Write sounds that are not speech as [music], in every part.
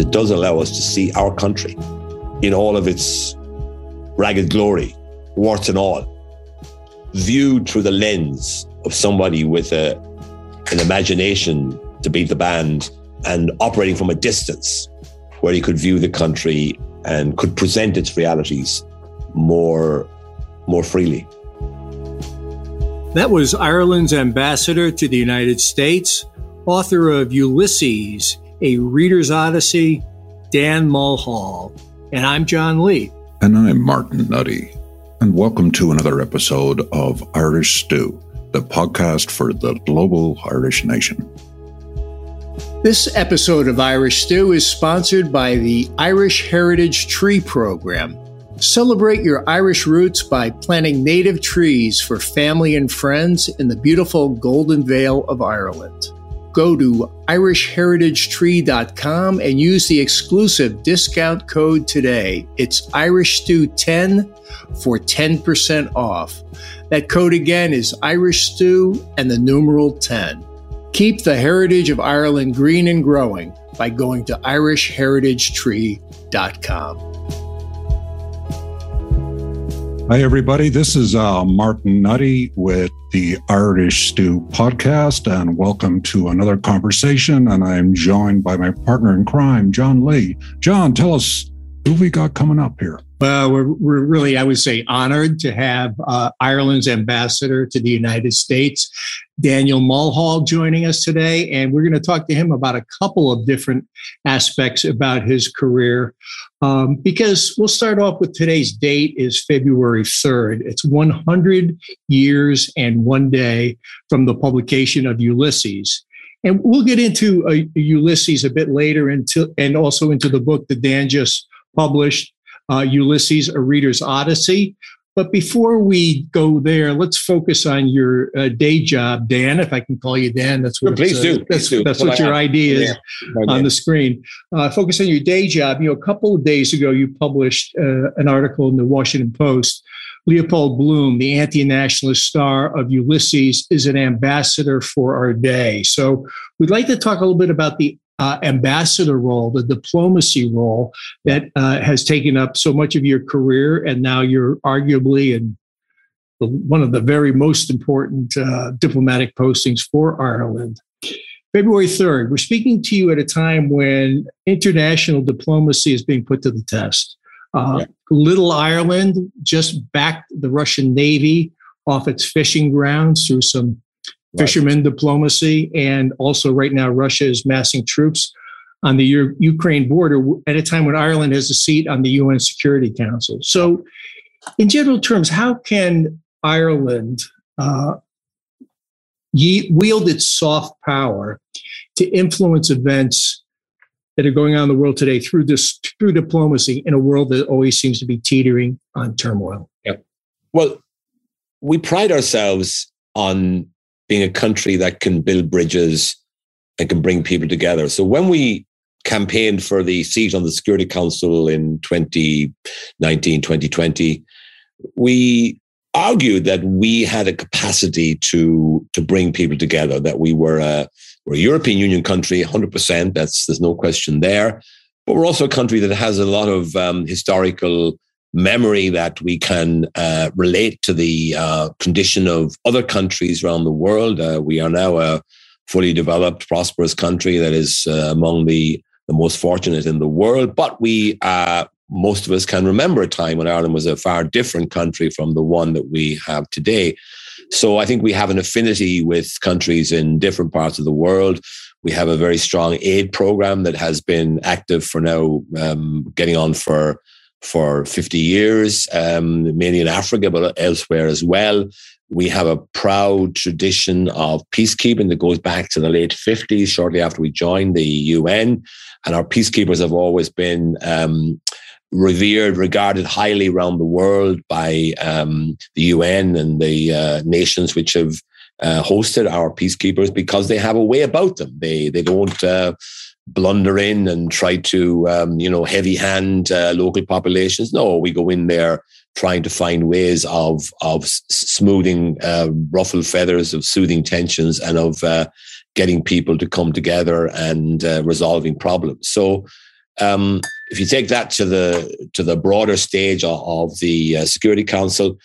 it does allow us to see our country in all of its ragged glory, warts and all, viewed through the lens of somebody with a, an imagination to beat the band and operating from a distance where he could view the country and could present its realities more, more freely. That was Ireland's ambassador to the United States, author of Ulysses, A Reader's Odyssey, Dan Mulhall. And I'm John Lee. And I'm Martin Nutty. And welcome to another episode of Irish Stew, the podcast for the global Irish nation. This episode of Irish Stew is sponsored by the Irish Heritage Tree Program. Celebrate your Irish roots by planting native trees for family and friends in the beautiful Golden Vale of Ireland go to irishheritagetree.com and use the exclusive discount code today. It's IrishStew10 for 10% off. That code again is Irish Stew and the numeral 10. Keep the heritage of Ireland green and growing by going to irishheritagetree.com. Hi, everybody. This is uh, Martin Nutty with the Irish Stew podcast, and welcome to another conversation. And I'm joined by my partner in crime, John Lee. John, tell us who we got coming up here. Well, we're, we're really, I would say, honored to have uh, Ireland's ambassador to the United States, Daniel Mulhall, joining us today. And we're going to talk to him about a couple of different aspects about his career. Um, because we'll start off with today's date is February 3rd. It's 100 years and one day from the publication of Ulysses. And we'll get into uh, Ulysses a bit later into, and also into the book that Dan just published, uh, Ulysses, A Reader's Odyssey. But before we go there, let's focus on your uh, day job, Dan. If I can call you Dan, that's what please, do. That's, please do. that's what your ID is yeah. on the screen. Uh, focus on your day job. You know, a couple of days ago, you published uh, an article in the Washington Post. Leopold Bloom, the anti-nationalist star of Ulysses, is an ambassador for our day. So we'd like to talk a little bit about the uh, ambassador role, the diplomacy role that uh, has taken up so much of your career, and now you're arguably in the, one of the very most important uh, diplomatic postings for Ireland. February 3rd, we're speaking to you at a time when international diplomacy is being put to the test. Uh, yeah. Little Ireland just backed the Russian Navy off its fishing grounds through some fishermen diplomacy, and also right now Russia is massing troops on the U- Ukraine border at a time when Ireland has a seat on the UN Security Council. So, in general terms, how can Ireland uh, ye- wield its soft power to influence events that are going on in the world today through this through diplomacy in a world that always seems to be teetering on turmoil? Yeah. Well, we pride ourselves on being a country that can build bridges and can bring people together. So when we campaigned for the seat on the Security Council in 2019, 2020, we argued that we had a capacity to to bring people together, that we were a, we're a European Union country, 100%, that's there's no question there. But we're also a country that has a lot of um, historical memory that we can uh, relate to the uh, condition of other countries around the world. Uh, we are now a fully developed, prosperous country that is uh, among the, the most fortunate in the world. But we, uh, most of us can remember a time when Ireland was a far different country from the one that we have today. So I think we have an affinity with countries in different parts of the world. We have a very strong aid program that has been active for now, um, getting on for for 50 years, um, mainly in Africa, but elsewhere as well. We have a proud tradition of peacekeeping that goes back to the late 50s, shortly after we joined the UN. And our peacekeepers have always been um, revered, regarded highly around the world by um, the UN and the uh, nations which have uh, hosted our peacekeepers because they have a way about them. They they don't uh, blunder in and try to, um, you know, heavy hand uh, local populations. No, we go in there trying to find ways of of smoothing uh, ruffled feathers, of soothing tensions, and of uh, getting people to come together and uh, resolving problems. So um, if you take that to the to the broader stage of, of the uh, Security Council,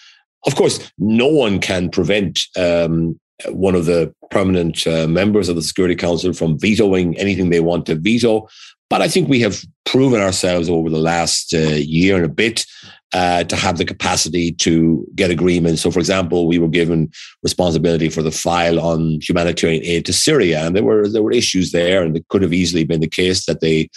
of course, no one can prevent um, one of the permanent uh, members of the Security Council from vetoing anything they want to veto. But I think we have proven ourselves over the last uh, year and a bit uh, to have the capacity to get agreements. So, for example, we were given responsibility for the file on humanitarian aid to Syria, and there were there were issues there, and it could have easily been the case that they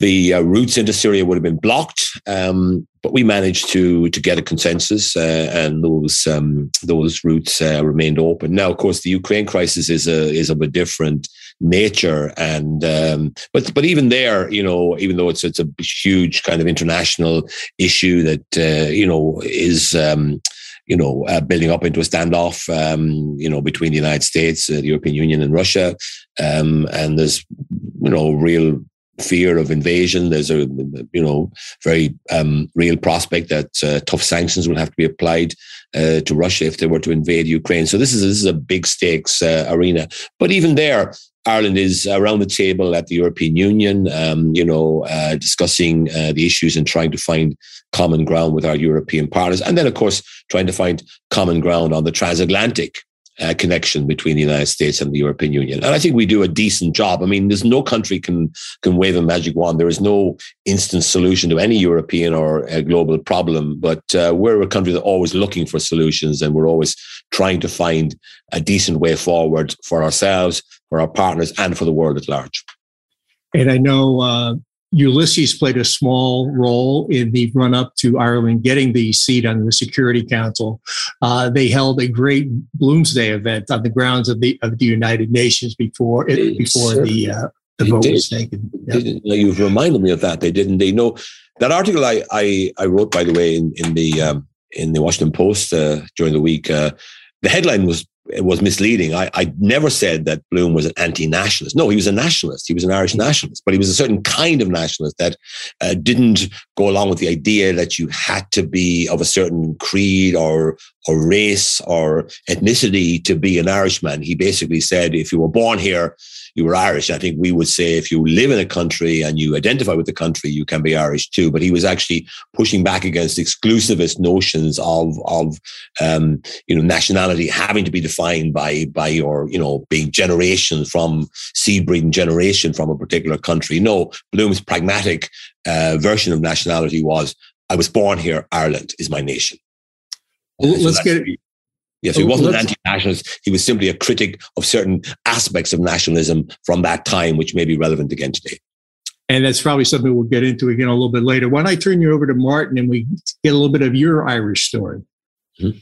the uh, routes into Syria would have been blocked, um, but we managed to to get a consensus, uh, and those um, those routes uh, remained open. Now, of course, the Ukraine crisis is a is of a different nature, and um, but but even there, you know, even though it's it's a huge kind of international issue that uh, you know is. Um, you know, uh, building up into a standoff, um, you know, between the United States, uh, the European Union, and Russia, um, and there's, you know, real fear of invasion. There's a you know very um, real prospect that uh, tough sanctions will have to be applied uh, to Russia if they were to invade Ukraine. So this is this is a big stakes uh, arena. But even there, Ireland is around the table at the European Union, um, you know, uh, discussing uh, the issues and trying to find common ground with our European partners, and then of course trying to find common ground on the transatlantic uh, connection between the United States and the European Union. And I think we do a decent job. I mean, there's no country can can wave a magic wand. There is no instant solution to any European or global problem. But uh, we're a country that's always looking for solutions, and we're always trying to find a decent way forward for ourselves, for our partners, and for the world at large. And I know uh, Ulysses played a small role in the run up to Ireland getting the seat on the Security Council. Uh, they held a great Bloomsday event on the grounds of the of the United Nations before it, before the uh, the vote was taken. Yeah. You've reminded me of that. They didn't. They know that article I I, I wrote by the way in in the um, in the Washington Post uh, during the week. Uh, the headline was was misleading. I, I never said that Bloom was an anti-nationalist. No, he was a nationalist. He was an Irish nationalist, but he was a certain kind of nationalist that uh, didn't go along with the idea that you had to be of a certain creed or or race or ethnicity to be an Irishman. He basically said if you were born here, you were Irish. I think we would say if you live in a country and you identify with the country, you can be Irish too. But he was actually pushing back against exclusivist notions of of um, you know nationality having to be defined by by your you know being generations from seed breeding generation from a particular country. No, Bloom's pragmatic uh, version of nationality was I was born here. Ireland is my nation. Well, so let's get Yes, he oh, wasn't an anti-nationalist. He was simply a critic of certain aspects of nationalism from that time, which may be relevant again today. And that's probably something we'll get into again a little bit later. Why don't I turn you over to Martin and we get a little bit of your Irish story? Mm-hmm.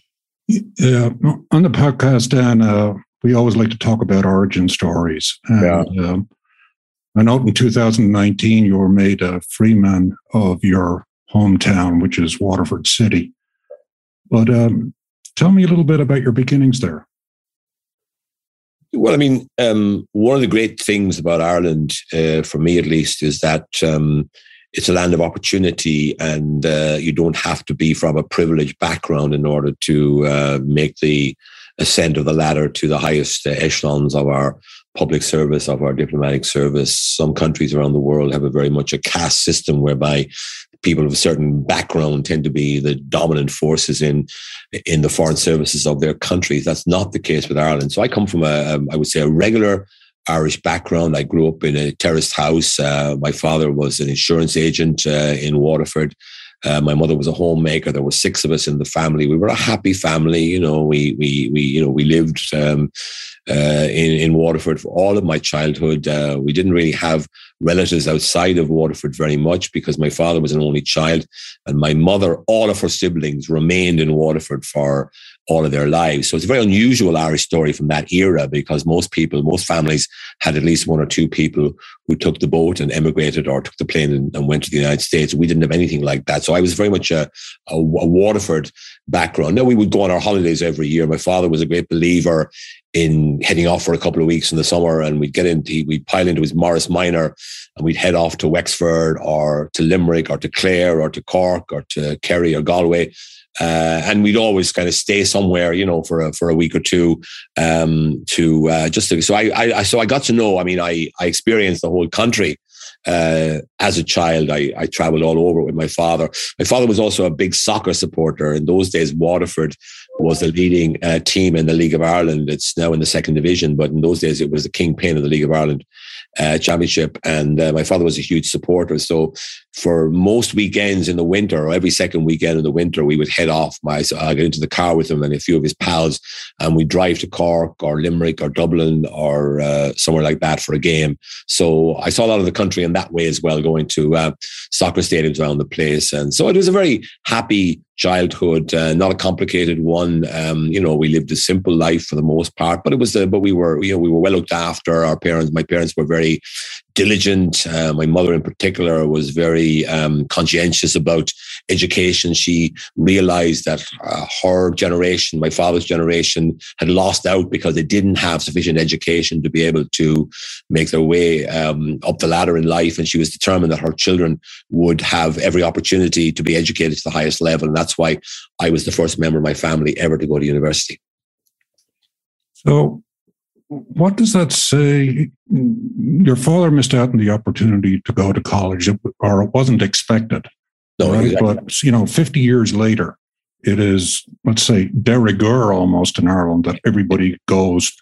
Yeah, on the podcast, Dan, uh, we always like to talk about origin stories. And, yeah. Um, I know in 2019 you were made a freeman of your hometown, which is Waterford City. But um, Tell me a little bit about your beginnings there. Well, I mean, um, one of the great things about Ireland, uh, for me at least, is that um, it's a land of opportunity, and uh, you don't have to be from a privileged background in order to uh, make the ascent of the ladder to the highest uh, echelons of our public service, of our diplomatic service. Some countries around the world have a very much a caste system whereby people of a certain background tend to be the dominant forces in in the foreign services of their countries. That's not the case with Ireland. So I come from a, I would say, a regular Irish background. I grew up in a terraced house. Uh, my father was an insurance agent uh, in Waterford. Uh, my mother was a homemaker. There were six of us in the family. We were a happy family. You know, we we we you know we lived um, uh, in in Waterford for all of my childhood. Uh, we didn't really have relatives outside of Waterford very much because my father was an only child, and my mother, all of her siblings, remained in Waterford for all of their lives. So it's a very unusual Irish story from that era because most people, most families had at least one or two people who took the boat and emigrated or took the plane and, and went to the United States. We didn't have anything like that. So I was very much a, a, a Waterford background. Now we would go on our holidays every year. My father was a great believer in heading off for a couple of weeks in the summer and we'd get into, we'd pile into his Morris Minor and we'd head off to Wexford or to Limerick or to Clare or to Cork or to Kerry or Galway uh, and we'd always kind of stay somewhere, you know, for a, for a week or two, um, to uh, just to, so I, I so I got to know. I mean, I I experienced the whole country uh, as a child, I, I traveled all over with my father. My father was also a big soccer supporter. In those days, Waterford was the leading uh, team in the League of Ireland. It's now in the second division, but in those days, it was the kingpin of the League of Ireland uh, championship. And uh, my father was a huge supporter. So for most weekends in the winter, or every second weekend in the winter, we would head off. My so I get into the car with him and a few of his pals, and we drive to Cork or Limerick or Dublin or uh, somewhere like that for a game. So I saw a lot of the country in that way as well, going to uh, soccer stadiums around the place. And so it was a very happy childhood, uh, not a complicated one. Um, you know, we lived a simple life for the most part, but it was, uh, but we were, you know, we were well looked after. Our parents, my parents were very diligent. Uh, my mother, in particular, was very um, conscientious about education. She realized that uh, her generation, my father's generation, had lost out because they didn't have sufficient education to be able to make their way um, up the ladder in life. And she was determined that her children would have every opportunity to be educated to the highest level. And that's why I was the first member of my family ever to go to university. So, what does that say? Your father missed out on the opportunity to go to college, or it wasn't expected. No, right? exactly. but you know, fifty years later, it is let's say de rigueur almost in Ireland that everybody goes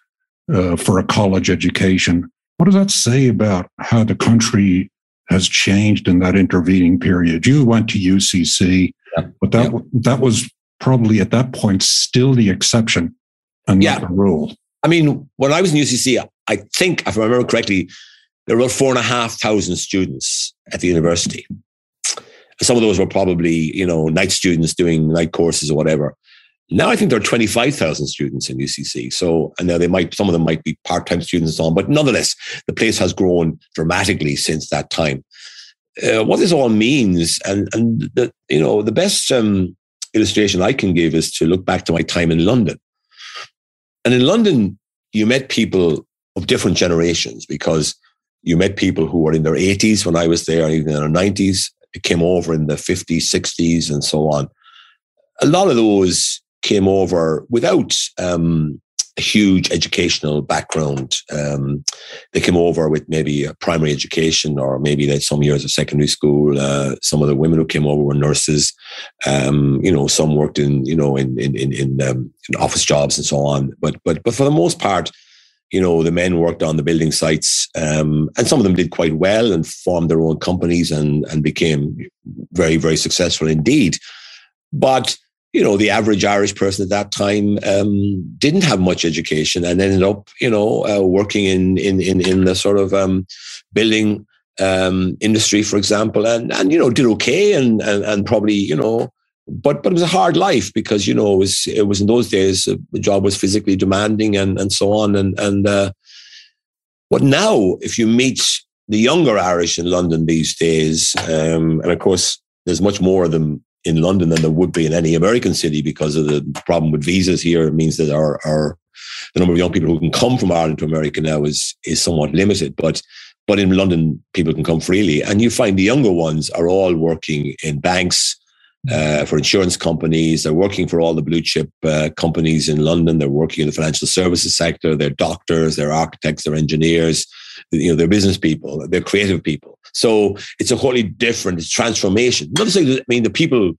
uh, for a college education. What does that say about how the country has changed in that intervening period? You went to UCC, yeah. but that yeah. that was probably at that point still the exception and yeah. not the rule. I mean, when I was in UCC, I think, if I remember correctly, there were four and a half thousand students at the university. Some of those were probably, you know, night students doing night courses or whatever. Now I think there are 25,000 students in UCC. So, and now they might, some of them might be part-time students and so on, but nonetheless, the place has grown dramatically since that time. Uh, what this all means, and, and the, you know, the best um, illustration I can give is to look back to my time in London. And in London, you met people of different generations because you met people who were in their 80s when I was there, even in their 90s. It came over in the 50s, 60s, and so on. A lot of those came over without um, huge educational background. Um, they came over with maybe a primary education or maybe they had some years of secondary school. Uh, some of the women who came over were nurses. Um, you know, some worked in you know in in in, in, um, in office jobs and so on. But but but for the most part, you know, the men worked on the building sites, um, and some of them did quite well and formed their own companies and and became very very successful indeed. But you know, the average Irish person at that time um, didn't have much education and ended up, you know, uh, working in, in, in, in the sort of um, building um, industry, for example, and, and, you know, did okay and, and, and probably, you know, but, but it was a hard life because, you know, it was, it was in those days, uh, the job was physically demanding and, and so on. And, and, uh, but now if you meet the younger Irish in London these days, um, and of course, there's much more of them in London than there would be in any American city because of the problem with visas here. It means that our, our the number of young people who can come from Ireland to America now is is somewhat limited. But but in London, people can come freely, and you find the younger ones are all working in banks. Uh, for insurance companies, they're working for all the blue chip uh, companies in London. They're working in the financial services sector. They're doctors, they're architects, they're engineers, you know, they're business people, they're creative people. So it's a wholly different it's transformation. Not to say that, I mean, the people,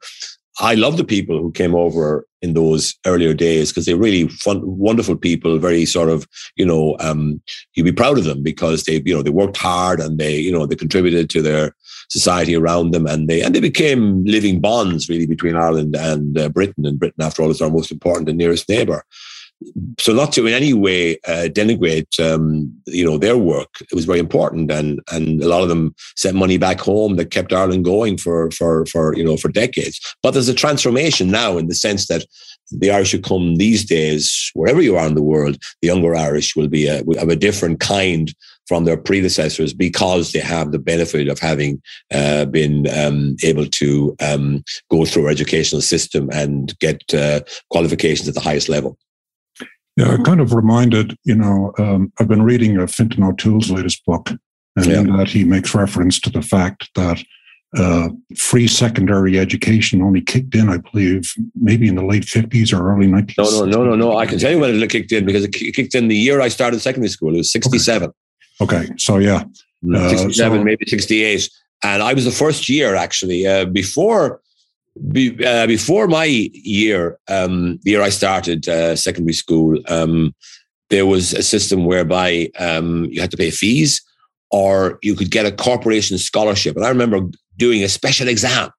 I love the people who came over in those earlier days because they're really fun, wonderful people, very sort of, you know, um, you'd be proud of them because they, you know, they worked hard and they, you know, they contributed to their society around them and they, and they became living bonds really between Ireland and uh, Britain. And Britain, after all, is our most important and nearest neighbor so not to in any way uh, denigrate um, you know their work it was very important and and a lot of them sent money back home that kept Ireland going for for for you know for decades but there's a transformation now in the sense that the Irish who come these days wherever you are in the world the younger Irish will be a, of a different kind from their predecessors because they have the benefit of having uh, been um, able to um, go through our educational system and get uh, qualifications at the highest level. Yeah, I kind of reminded, you know, um, I've been reading uh, Fintan O'Toole's latest book, and yeah. in that he makes reference to the fact that uh, free secondary education only kicked in, I believe, maybe in the late 50s or early 1960s. No, no, no, no, no. I can tell you when it kicked in because it kicked in the year I started secondary school. It was 67. Okay. okay. So, yeah. uh, 67, so, maybe 68. And I was the first year actually uh, before be, uh, before my year, um, the year I started uh, secondary school. Um, there was a system whereby um, you had to pay fees, or you could get a corporation scholarship. And I remember doing a special exam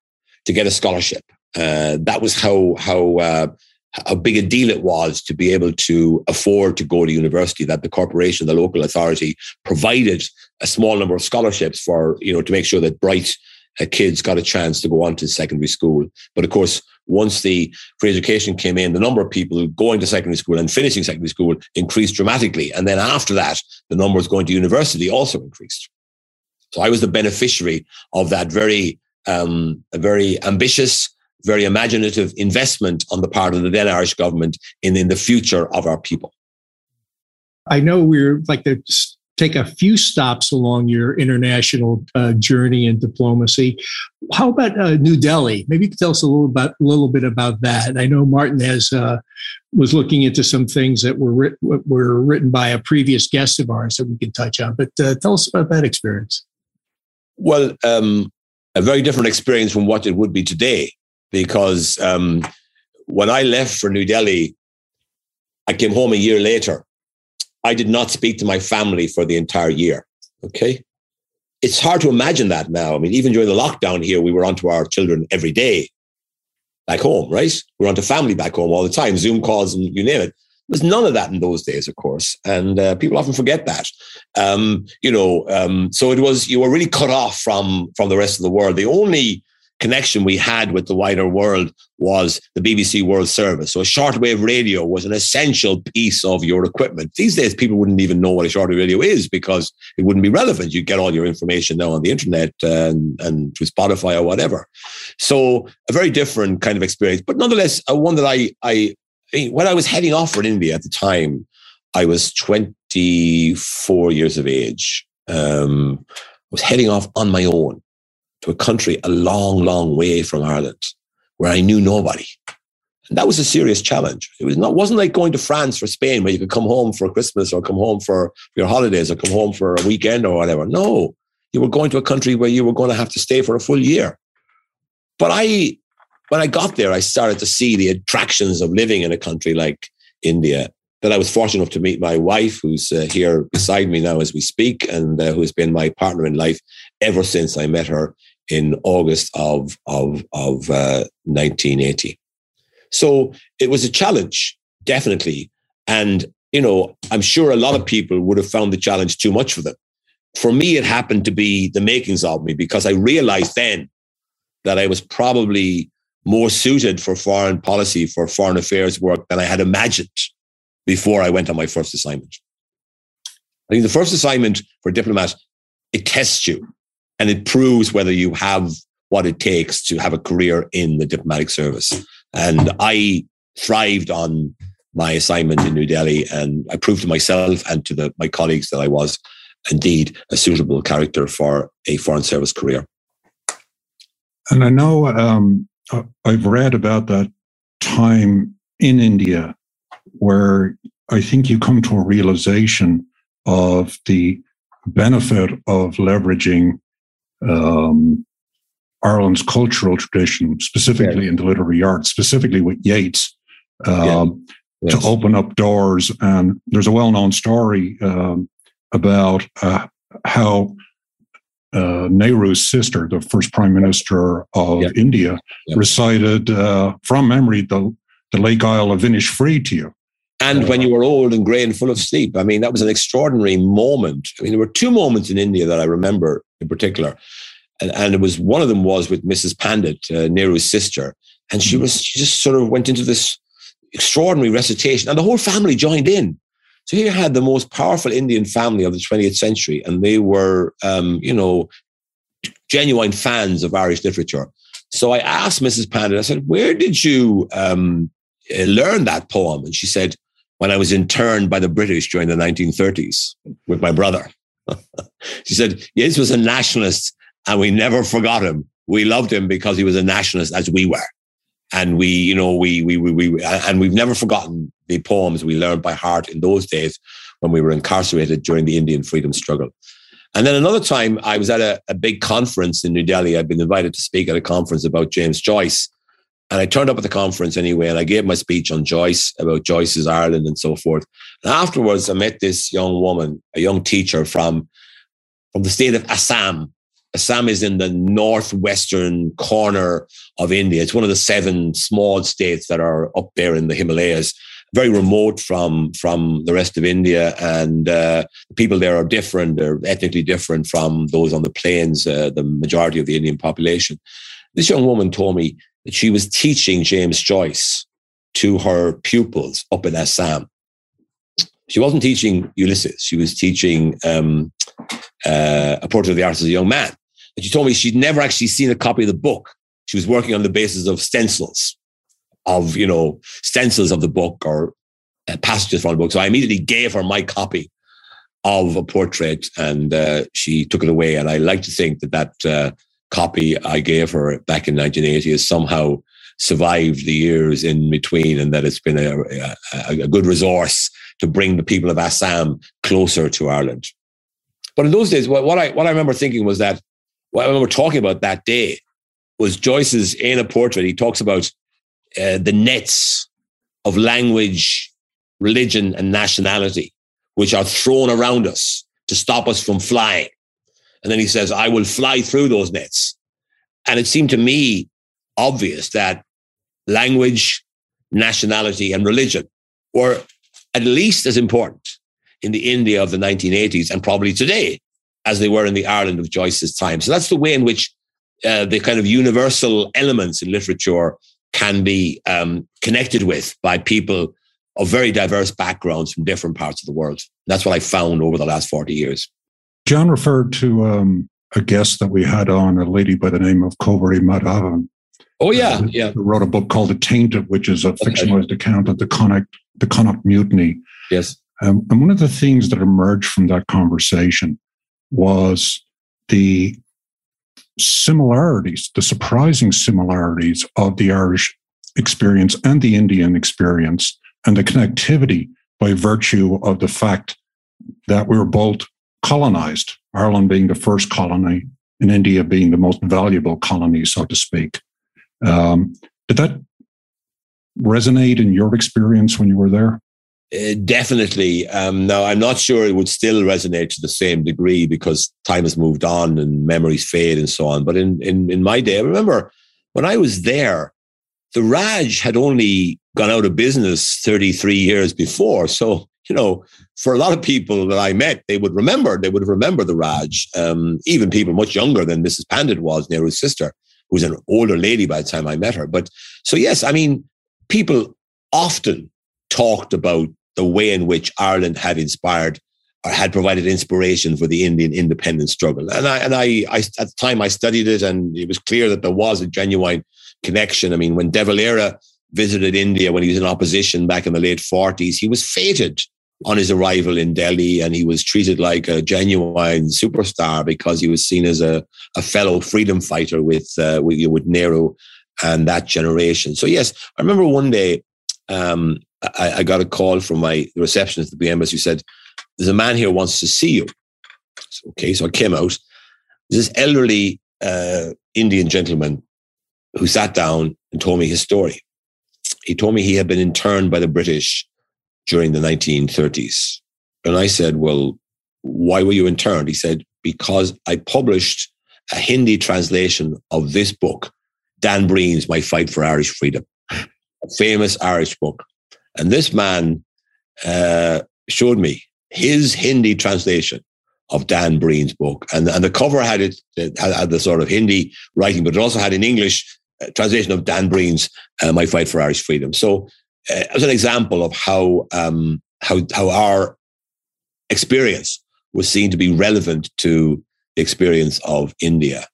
to get a scholarship. Uh, that was how how uh, how big a deal it was to be able to afford to go to university. That the corporation, the local authority, provided a small number of scholarships for you know to make sure that bright kids got a chance to go on to secondary school. But of course, once the free education came in, the number of people going to secondary school and finishing secondary school increased dramatically. And then after that, the numbers going to university also increased. So I was the beneficiary of that very, um, a very ambitious, very imaginative investment on the part of the then Irish government in, in the future of our people. I know we're like the take a few stops along your international uh, journey in diplomacy. How about uh, New Delhi? Maybe you could tell us a little about a little bit about that. I know Martin has uh, was looking into some things that were writ- were written by a previous guest of ours that we can touch on. But uh, tell us about that experience. Well, um, a very different experience from what it would be today, because um, when I left for New Delhi, I came home a year later I did not speak to my family for the entire year. Okay. It's hard to imagine that now. I mean, even during the lockdown here, we were onto our children every day back home, right? We are onto family back home all the time, Zoom calls and you name it. There's none of that in those days, of course. And uh, people often forget that. Um, you know, um, so it was, you were really cut off from, from the rest of the world. The only connection we had with the wider world was the BBC World Service. So a shortwave radio was an essential piece of your equipment. These days, people wouldn't even know what a shortwave radio is because it wouldn't be relevant. You get all your information now on the internet and, and through Spotify or whatever. So a very different kind of experience, but nonetheless, one that I, I, when I was heading off for India at the time, I was 24 years of age. Um, I was heading off on my own to a country a long, long way from Ireland where I knew nobody. And that was a serious challenge. It was not wasn't like going to France or Spain where you could come home for Christmas or come home for your holidays or come home for a weekend or whatever. No, you were going to a country where you were going to have to stay for a full year. But I, when I got there, I started to see the attractions of living in a country like India. That I was fortunate enough to meet my wife, who's uh, here beside me now as we speak, and uh, who has been my partner in life ever since I met her in August of, of, of uh, 1980. So it was a challenge, definitely. And, you know, I'm sure a lot of people would have found the challenge too much for them. For me, it happened to be the makings of me because I realized then that I was probably more suited for foreign policy, for foreign affairs work than I had imagined before I went on my first assignment. I think the first assignment for a diplomat, it tests you and it proves whether you have what it takes to have a career in the diplomatic service. And I thrived on my assignment in New Delhi, and I proved to myself and to the, my colleagues that I was indeed a suitable character for a foreign service career. And I know um, I've read about that time in India where I think you come to a realization of the benefit of leveraging um, Ireland's cultural tradition, specifically yeah. in the literary arts, specifically with Yeats, um, yeah. yes. to open up doors. And there's a well known story um, about uh, how uh, Nehru's sister, the first prime minister of yeah. India, recited uh, from memory the, the Lake Isle of Innisfree to you. And when you were old and grey and full of sleep. I mean, that was an extraordinary moment. I mean, there were two moments in India that I remember in particular. And, and it was one of them was with Mrs. Pandit, uh, Nehru's sister. And she mm. was, she just sort of went into this extraordinary recitation and the whole family joined in. So here had the most powerful Indian family of the 20th century. And they were, um, you know, genuine fans of Irish literature. So I asked Mrs. Pandit, I said, where did you um, uh, learn that poem? And she said, when I was interned by the British during the 1930s with my brother. [laughs] she said, Yeats was a nationalist and we never forgot him. We loved him because he was a nationalist as we were. And we, you know, we, we, we, we, and we've never forgotten the poems we learned by heart in those days when we were incarcerated during the Indian freedom struggle. And then another time, I was at a, a big conference in New Delhi. I'd been invited to speak at a conference about James Joyce. And I turned up at the conference anyway, and I gave my speech on Joyce, about Joyce's Ireland and so forth. And afterwards, I met this young woman, a young teacher from, from the state of Assam. Assam is in the northwestern corner of India. It's one of the seven small states that are up there in the Himalayas very remote from from the rest of India, and uh, the people there are different. They're ethnically different from those on the plains, uh, the majority of the Indian population. This young woman told me that she was teaching James Joyce to her pupils up in Assam. She wasn't teaching Ulysses. She was teaching um, uh, a portrait of the artist as a young man. And she told me she'd never actually seen a copy of the book. She was working on the basis of stencils of you know stencils of the book or uh, passages from the book. So I immediately gave her my copy of a portrait, and uh, she took it away. And I like to think that that uh, copy I gave her back in 1980 has somehow survived the years in between, and that it's been a, a, a good resource to bring the people of Assam closer to Ireland. But in those days, what, what I what I remember thinking was that what I remember talking about that day was Joyce's in a portrait. He talks about uh, the nets of language, religion, and nationality, which are thrown around us to stop us from flying. And then he says, I will fly through those nets. And it seemed to me obvious that language, nationality, and religion were at least as important in the India of the 1980s and probably today as they were in the Ireland of Joyce's time. So that's the way in which uh, the kind of universal elements in literature can be um, connected with by people of very diverse backgrounds from different parts of the world. That's what I found over the last 40 years. John referred to um, a guest that we had on, a lady by the name of Cauvery Madhavan. Oh, yeah, uh, yeah. Who wrote a book called The Tainted, which is a okay. fictionalized account of the Connaught, the Connaught Mutiny. Yes. Um, and one of the things that emerged from that conversation was the similarities, the surprising similarities of the Irish experience and the Indian experience, and the connectivity by virtue of the fact that we were both colonized, Ireland being the first colony, and India being the most valuable colony, so to speak. Um, did that resonate in your experience when you were there? Uh, definitely. Um, now, I'm not sure it would still resonate to the same degree because time has moved on and memories fade and so on. But in, in, in my day, I remember when I was there, the Raj had only gone out of business 33 years before. So, you know, for a lot of people that I met, they would remember, they would remember the Raj. Um, even people much younger than Mrs. Pandit was, Nehru's sister, who was an older lady by the time I met her. But so, yes, I mean, people often talked about the way in which Ireland had inspired or had provided inspiration for the Indian independence struggle. And I, and I, I, at the time I studied it and it was clear that there was a genuine connection. I mean, when De Valera visited India when he was in opposition back in the late 40s, he was feted on his arrival in Delhi and he was treated like a genuine superstar because he was seen as a, a fellow freedom fighter with, uh, with, with Nehru and that generation. So yes, I remember one day um, I, I, got a call from my receptionist at the embassy who said, There's a man here wants to see you. So, okay, so I came out. This elderly uh, Indian gentleman who sat down and told me his story. He told me he had been interned by the British during the 1930s. And I said, Well, why were you interned? He said, Because I published a Hindi translation of this book, Dan Breen's My Fight for Irish Freedom, a famous Irish book. And this man uh, showed me his Hindi translation of Dan Breen's book. And, and the cover had it, it had, the sort of Hindi writing, but it also had an English uh, translation of Dan Breen's uh, My Fight for Irish Freedom. So uh, as an example of how, um, how, how our experience was seen to be relevant to the experience of India.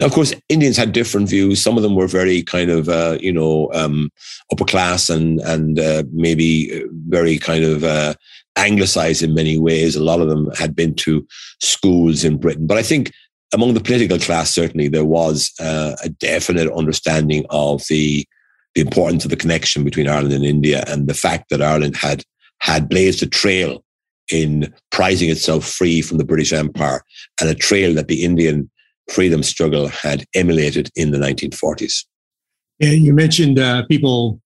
Now, of course, Indians had different views. Some of them were very kind of, uh, you know, um, upper class and and uh, maybe very kind of uh, anglicized in many ways. A lot of them had been to schools in Britain, but I think among the political class, certainly there was uh, a definite understanding of the the importance of the connection between Ireland and India, and the fact that Ireland had had blazed a trail in prizing itself free from the British Empire and a trail that the Indian freedom struggle had emulated in the 1940s. Yeah, you mentioned uh, people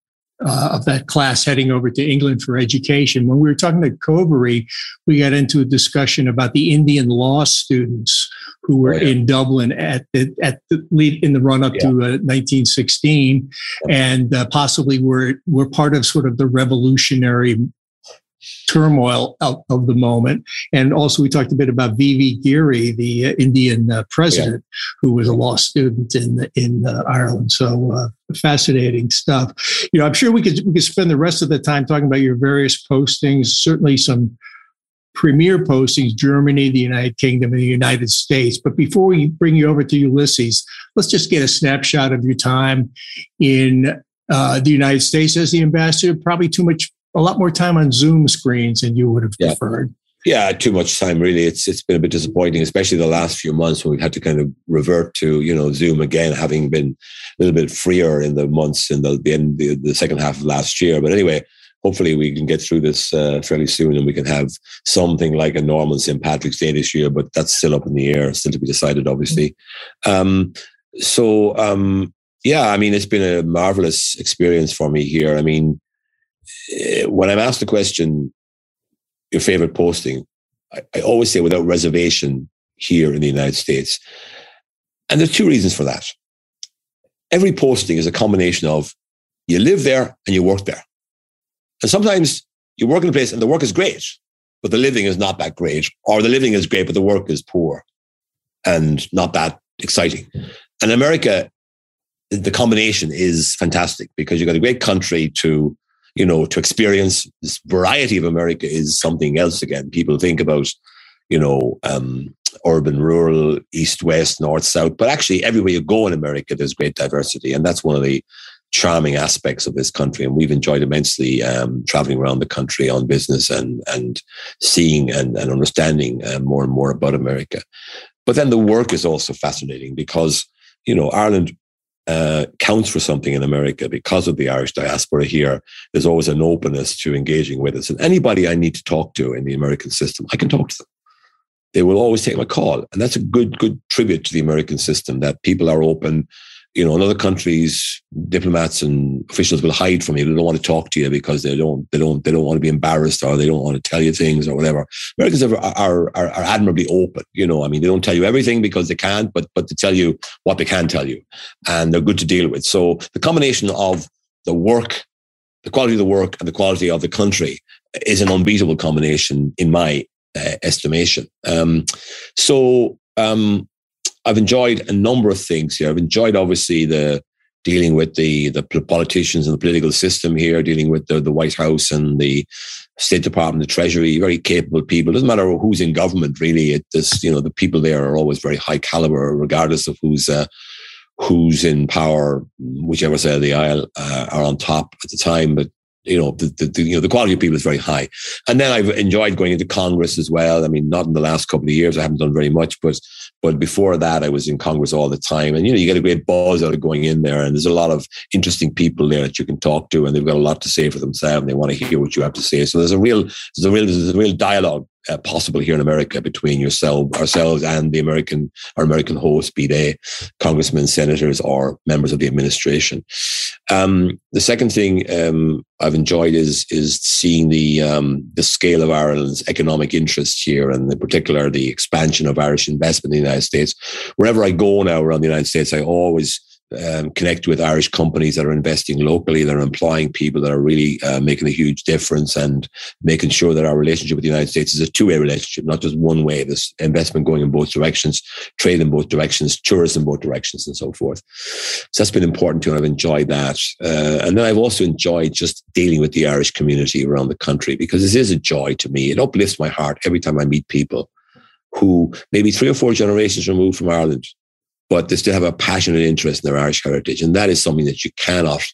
uh, of that class heading over to England for education. When we were talking to Cauvery, we got into a discussion about the Indian law students who were oh, yeah. in Dublin at the at the lead in the run up yeah. to uh, 1916, and uh, possibly were were part of sort of the revolutionary turmoil of, of, the moment. And also, we talked a bit about V.V. Giri, the uh, Indian uh, president, yeah. who was a law student in in uh, Ireland. So uh, fascinating stuff. You know, I'm sure we could we could spend the rest of the time talking about your various postings. Certainly, some premier postings: Germany, the United Kingdom, and the United States. But before we bring you over to Ulysses, let's just get a snapshot of your time in. Uh, the United States as the ambassador, probably too much a lot more time on Zoom screens than you would have yeah. preferred. Yeah, too much time really. It's it's been a bit disappointing, especially the last few months when we've had to kind of revert to you know Zoom again, having been a little bit freer in the months in the the end the, the second half of last year. But anyway, hopefully we can get through this uh, fairly soon and we can have something like a normal St. Patrick's Day this year. But that's still up in the air, still to be decided, obviously. Um, so um, yeah, I mean, it's been a marvelous experience for me here. I mean Eh, when I'm asked the question, your favorite posting, I, I always say without reservation here in the United States. And there's two reasons for that. Every posting is a combination of you live there and you work there. And sometimes you work in a place and the work is great, but the living is not that great, or the living is great, but the work is poor and not that exciting. And America, the combination is fantastic because you've got a great country to you know, to experience this variety of America is something else again. People think about, you know, um, urban, rural, east, west, north, south, but actually everywhere you go in America, there's great diversity. And that's one of the charming aspects of this country. And we've enjoyed immensely um, traveling around the country on business and, and seeing and, and understanding uh, more and more about America. But then the work is also fascinating because, you know, Ireland uh, counts for something in America because of the Irish diaspora here. There's always an openness to engaging with us. And anybody I need to talk to in the American system, I can talk to them. They will always take my call. And that's a good, good tribute to the American system that people are open you know, in other countries, diplomats and officials will hide from you. They don't want to talk to you because they don't, they don't, they don't want to be embarrassed or they don't want to tell you things or whatever. Americans are, are, are, are admirably open. You know, I mean, they don't tell you everything because they can't, but, but to tell you what they can tell you and they're good to deal with. So the combination of the work, the quality of the work and the quality of the country is an unbeatable combination in my uh, estimation. Um, so, um, I've enjoyed a number of things here. I've enjoyed obviously the dealing with the the politicians and the political system here, dealing with the, the White House and the State Department, the Treasury, very capable people. It doesn't matter who's in government, really. It just you know the people there are always very high caliber, regardless of who's uh, who's in power, whichever side of the aisle uh, are on top at the time. But you know, the, the, the, you know, the quality of people is very high. And then I've enjoyed going into Congress as well. I mean, not in the last couple of years, I haven't done very much, but, but before that, I was in Congress all the time. And, you know, you get a great buzz out of going in there. And there's a lot of interesting people there that you can talk to and they've got a lot to say for themselves and they want to hear what you have to say. So there's a real, there's a real, there's a real dialogue uh, possible here in America between yourself, ourselves, and the American our American hosts, be they congressmen, senators, or members of the administration. Um, the second thing um, I've enjoyed is is seeing the um, the scale of Ireland's economic interest here, and in particular the expansion of Irish investment in the United States. Wherever I go now around the United States, I always um, connect with Irish companies that are investing locally, that are employing people that are really uh, making a huge difference and making sure that our relationship with the United States is a two way relationship, not just one way. There's investment going in both directions, trade in both directions, tourism in both directions, and so forth. So that's been important too, and I've enjoyed that. Uh, and then I've also enjoyed just dealing with the Irish community around the country because this is a joy to me. It uplifts my heart every time I meet people who maybe three or four generations removed from Ireland but they still have a passionate interest in their Irish heritage. And that is something that you cannot,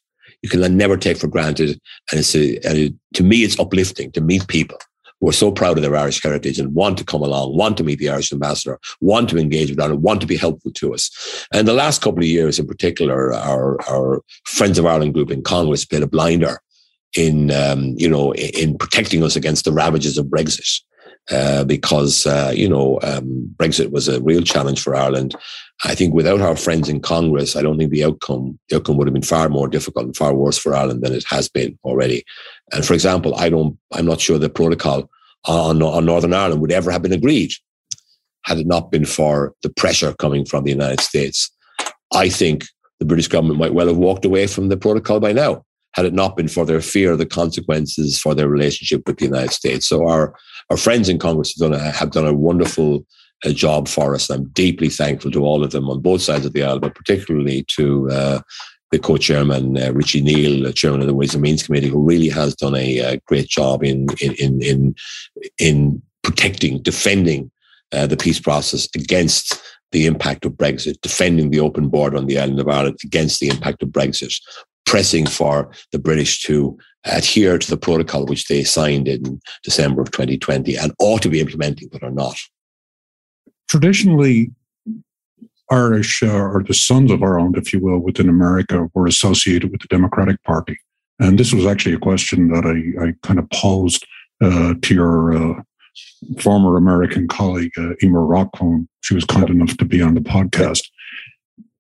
you can never take for granted. And it's a, and it, to me, it's uplifting to meet people who are so proud of their Irish heritage and want to come along, want to meet the Irish ambassador, want to engage with Ireland, want to be helpful to us. And the last couple of years in particular, our, our Friends of Ireland group in Congress played a blinder in, um, you know, in protecting us against the ravages of Brexit uh, because, uh, you know, um, Brexit was a real challenge for Ireland. I think without our friends in Congress, I don't think the outcome, the outcome would have been far more difficult and far worse for Ireland than it has been already. And for example, I don't, I'm not sure the protocol on, on Northern Ireland would ever have been agreed had it not been for the pressure coming from the United States. I think the British government might well have walked away from the protocol by now had it not been for their fear of the consequences for their relationship with the United States. So our our friends in Congress have done a, have done a wonderful uh, job for us. I'm deeply thankful to all of them on both sides of the aisle, but particularly to uh, the co-chairman uh, Richie Neal, chairman of the Ways and Means Committee, who really has done a, a great job in in in in, in protecting, defending uh, the peace process against the impact of Brexit, defending the open border on the island of Ireland against the impact of Brexit, pressing for the British to adhere to the protocol which they signed in December of 2020 and ought to be implementing, but are not. Traditionally, Irish, uh, or the sons of Ireland, if you will, within America were associated with the Democratic Party. And this was actually a question that I, I kind of posed uh, to your uh, former American colleague, uh, Emer Rockcombe. She was kind enough to be on the podcast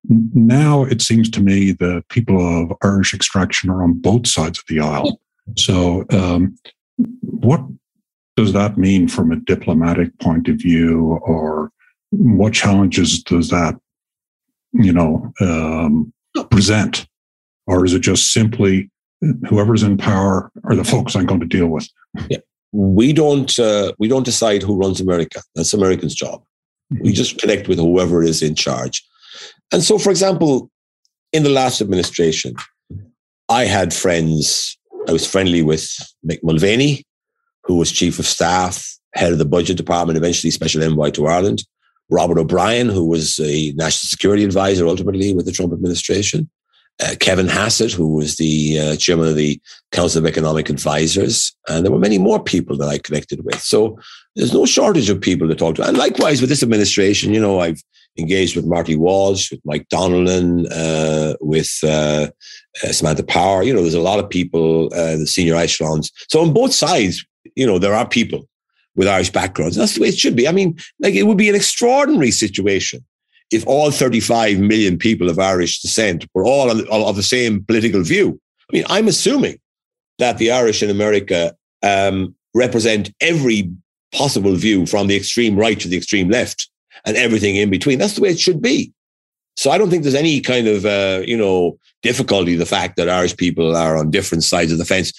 now it seems to me that people of Irish extraction are on both sides of the aisle. So, um, what does that mean from a diplomatic point of view, or what challenges does that, you know, um, present, or is it just simply whoever's in power are the folks I'm going to deal with? Yeah. We don't uh, we don't decide who runs America. That's Americans' job. We mm-hmm. just connect with whoever is in charge. And so, for example, in the last administration, I had friends, I was friendly with Mick Mulvaney, who was chief of staff, head of the budget department, eventually special envoy to Ireland. Robert O'Brien, who was a national security advisor ultimately with the Trump administration. Uh, Kevin Hassett, who was the uh, chairman of the Council of Economic Advisors. And there were many more people that I connected with. So there's no shortage of people to talk to. And likewise with this administration, you know, I've engaged with Marty Walsh, with Mike Donilon, uh, with uh, uh, Samantha Power. You know, there's a lot of people, uh, the senior echelons. So on both sides, you know, there are people with Irish backgrounds. That's the way it should be. I mean, like it would be an extraordinary situation if all 35 million people of Irish descent were all of the same political view. I mean, I'm assuming that the Irish in America um, represent every possible view from the extreme right to the extreme left and everything in between. That's the way it should be. So I don't think there's any kind of uh, you know difficulty the fact that Irish people are on different sides of the fence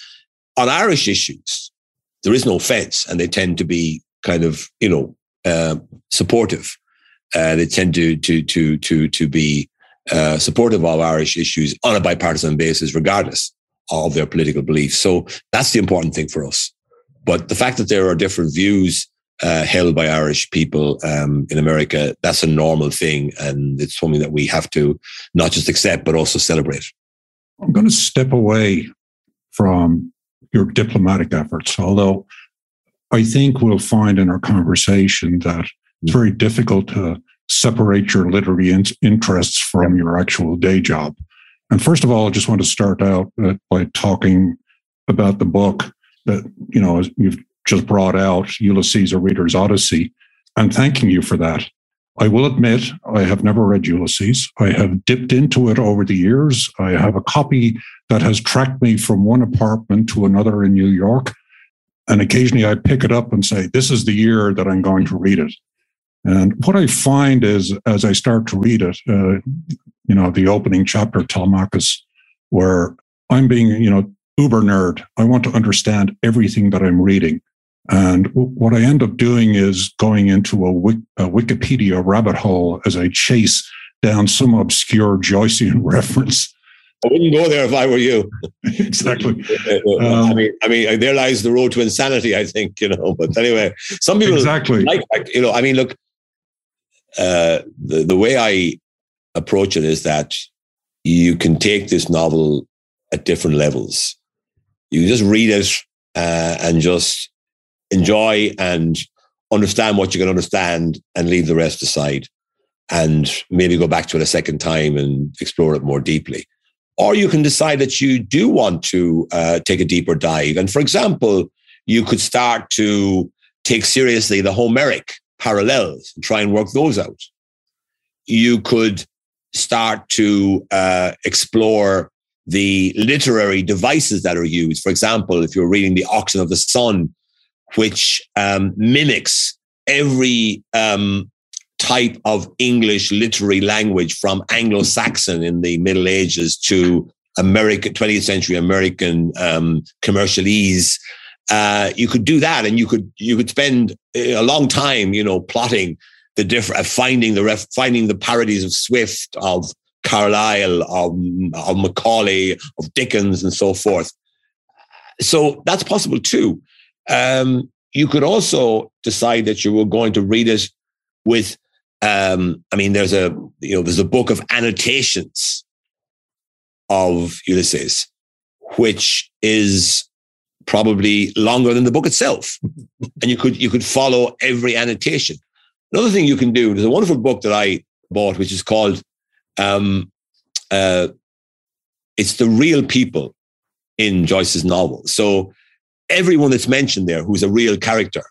on Irish issues. There is no fence, and they tend to be kind of you know uh, supportive. Uh, they tend to to to to to be uh, supportive of Irish issues on a bipartisan basis, regardless of their political beliefs. So that's the important thing for us. But the fact that there are different views uh, held by Irish people um, in America, that's a normal thing. And it's something that we have to not just accept, but also celebrate. I'm going to step away from your diplomatic efforts, although I think we'll find in our conversation that it's very difficult to separate your literary in- interests from your actual day job. And first of all, I just want to start out uh, by talking about the book that you know you've just brought out Ulysses, a Reader's Odyssey, and thanking you for that. I will admit I have never read Ulysses. I have dipped into it over the years. I have a copy that has tracked me from one apartment to another in New York. And occasionally I pick it up and say, This is the year that I'm going to read it. And what I find is, as I start to read it, uh, you know, the opening chapter, Telemachus, where I'm being, you know, uber nerd. I want to understand everything that I'm reading. And what I end up doing is going into a, a, Wikipedia rabbit hole as I chase down some obscure Joycean [laughs] reference. I wouldn't go there if I were you. [laughs] exactly. Um, [laughs] I mean, I mean, there lies the road to insanity. I think you know. But anyway, some people exactly like you know. I mean, look, uh, the the way I approach it is that you can take this novel at different levels. You just read it uh, and just enjoy and understand what you can understand and leave the rest aside and maybe go back to it a second time and explore it more deeply. Or you can decide that you do want to uh, take a deeper dive. And for example, you could start to take seriously the Homeric parallels and try and work those out. You could start to uh, explore the literary devices that are used. For example, if you're reading The Oxen of the Sun, which um, mimics every um, type of English literary language from Anglo Saxon in the Middle Ages to American 20th century American um, commercialese. Uh, you could do that, and you could you could spend a long time, you know, plotting the different, uh, finding the ref, finding the parodies of Swift, of Carlyle, of, of Macaulay, of Dickens, and so forth. So that's possible too. Um, you could also decide that you were going to read it with um, I mean, there's a you know there's a book of annotations of Ulysses, which is probably longer than the book itself, [laughs] and you could you could follow every annotation. Another thing you can do. There's a wonderful book that I bought, which is called um, uh, "It's the Real People" in Joyce's novel. So everyone that's mentioned there, who's a real character,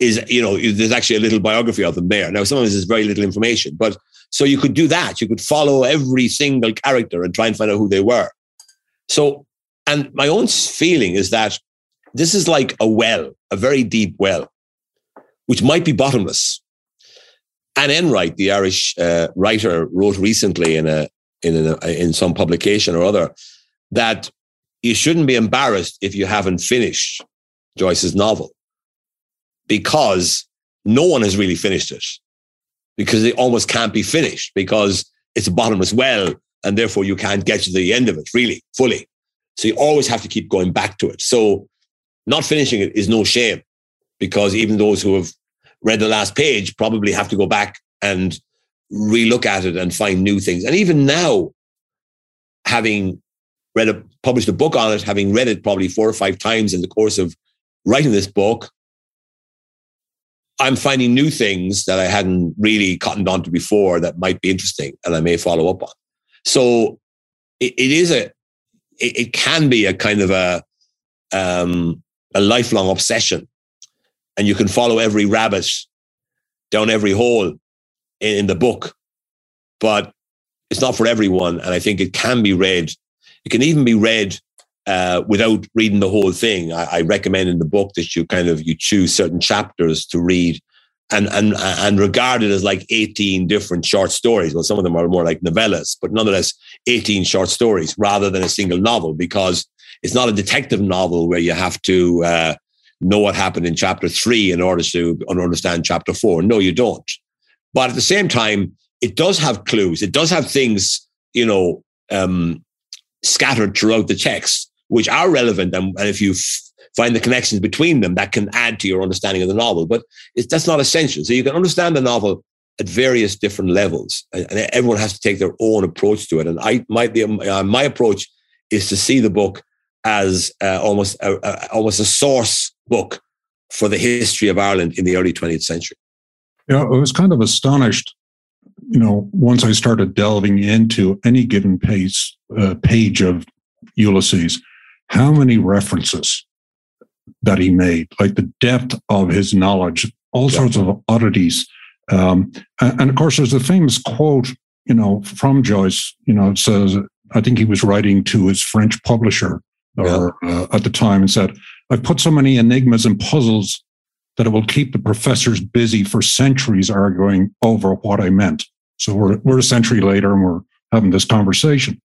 is, you know, there's actually a little biography of them there. Now, sometimes there's very little information, but so you could do that. You could follow every single character and try and find out who they were. So, and my own feeling is that this is like a well, a very deep well, which might be bottomless. Anne Enright, the Irish uh, writer, wrote recently in a in a, in some publication or other that you shouldn't be embarrassed if you haven't finished Joyce's novel because no one has really finished it because it almost can't be finished because it's a bottomless well and therefore you can't get to the end of it really fully. So you always have to keep going back to it. So not finishing it is no shame because even those who have read the last page probably have to go back and relook at it and find new things. And even now, having read a published a book on it, having read it probably four or five times in the course of writing this book, I'm finding new things that I hadn't really cottoned on to before that might be interesting and I may follow up on. So it, it is a, it, it, can be a kind of a, um, a lifelong obsession. And you can follow every rabbit down every hole in, in the book, but it's not for everyone. And I think it can be read. It can even be read uh, without reading the whole thing. I, I, recommend in the book that you kind of you choose certain chapters to read and and and regard it as like 18 different short stories. Well, some of them are more like novellas, but nonetheless 18 short stories rather than a single novel because it's not a detective novel where you have to uh, know what happened in chapter three in order to understand chapter four. No, you don't. But at the same time, it does have clues. It does have things, you know, um, scattered throughout the text which are relevant. And, and if you find the connections between them, that can add to your understanding of the novel. But that's not essential. So you can understand the novel at various different levels, and, and everyone has to take their own approach to it. And I, my, the, uh, my approach is to see the book as uh, almost a, a, almost a source book for the history of Ireland in the early 20th century. Yeah, I was kind of astonished, you know, once I started delving into any given page, uh, page of Ulysses, how many references that he made, like the depth of his knowledge, all yeah. sorts of oddities. Um, and, of course, there's a famous quote, you know, from Joyce. You know, it says, I think he was writing to his French publisher or, yeah. uh, at the time and said, I've put so many enigmas and puzzles that it will keep the professors busy for centuries arguing over what I meant. So we're, we're a century later and we're having this conversation.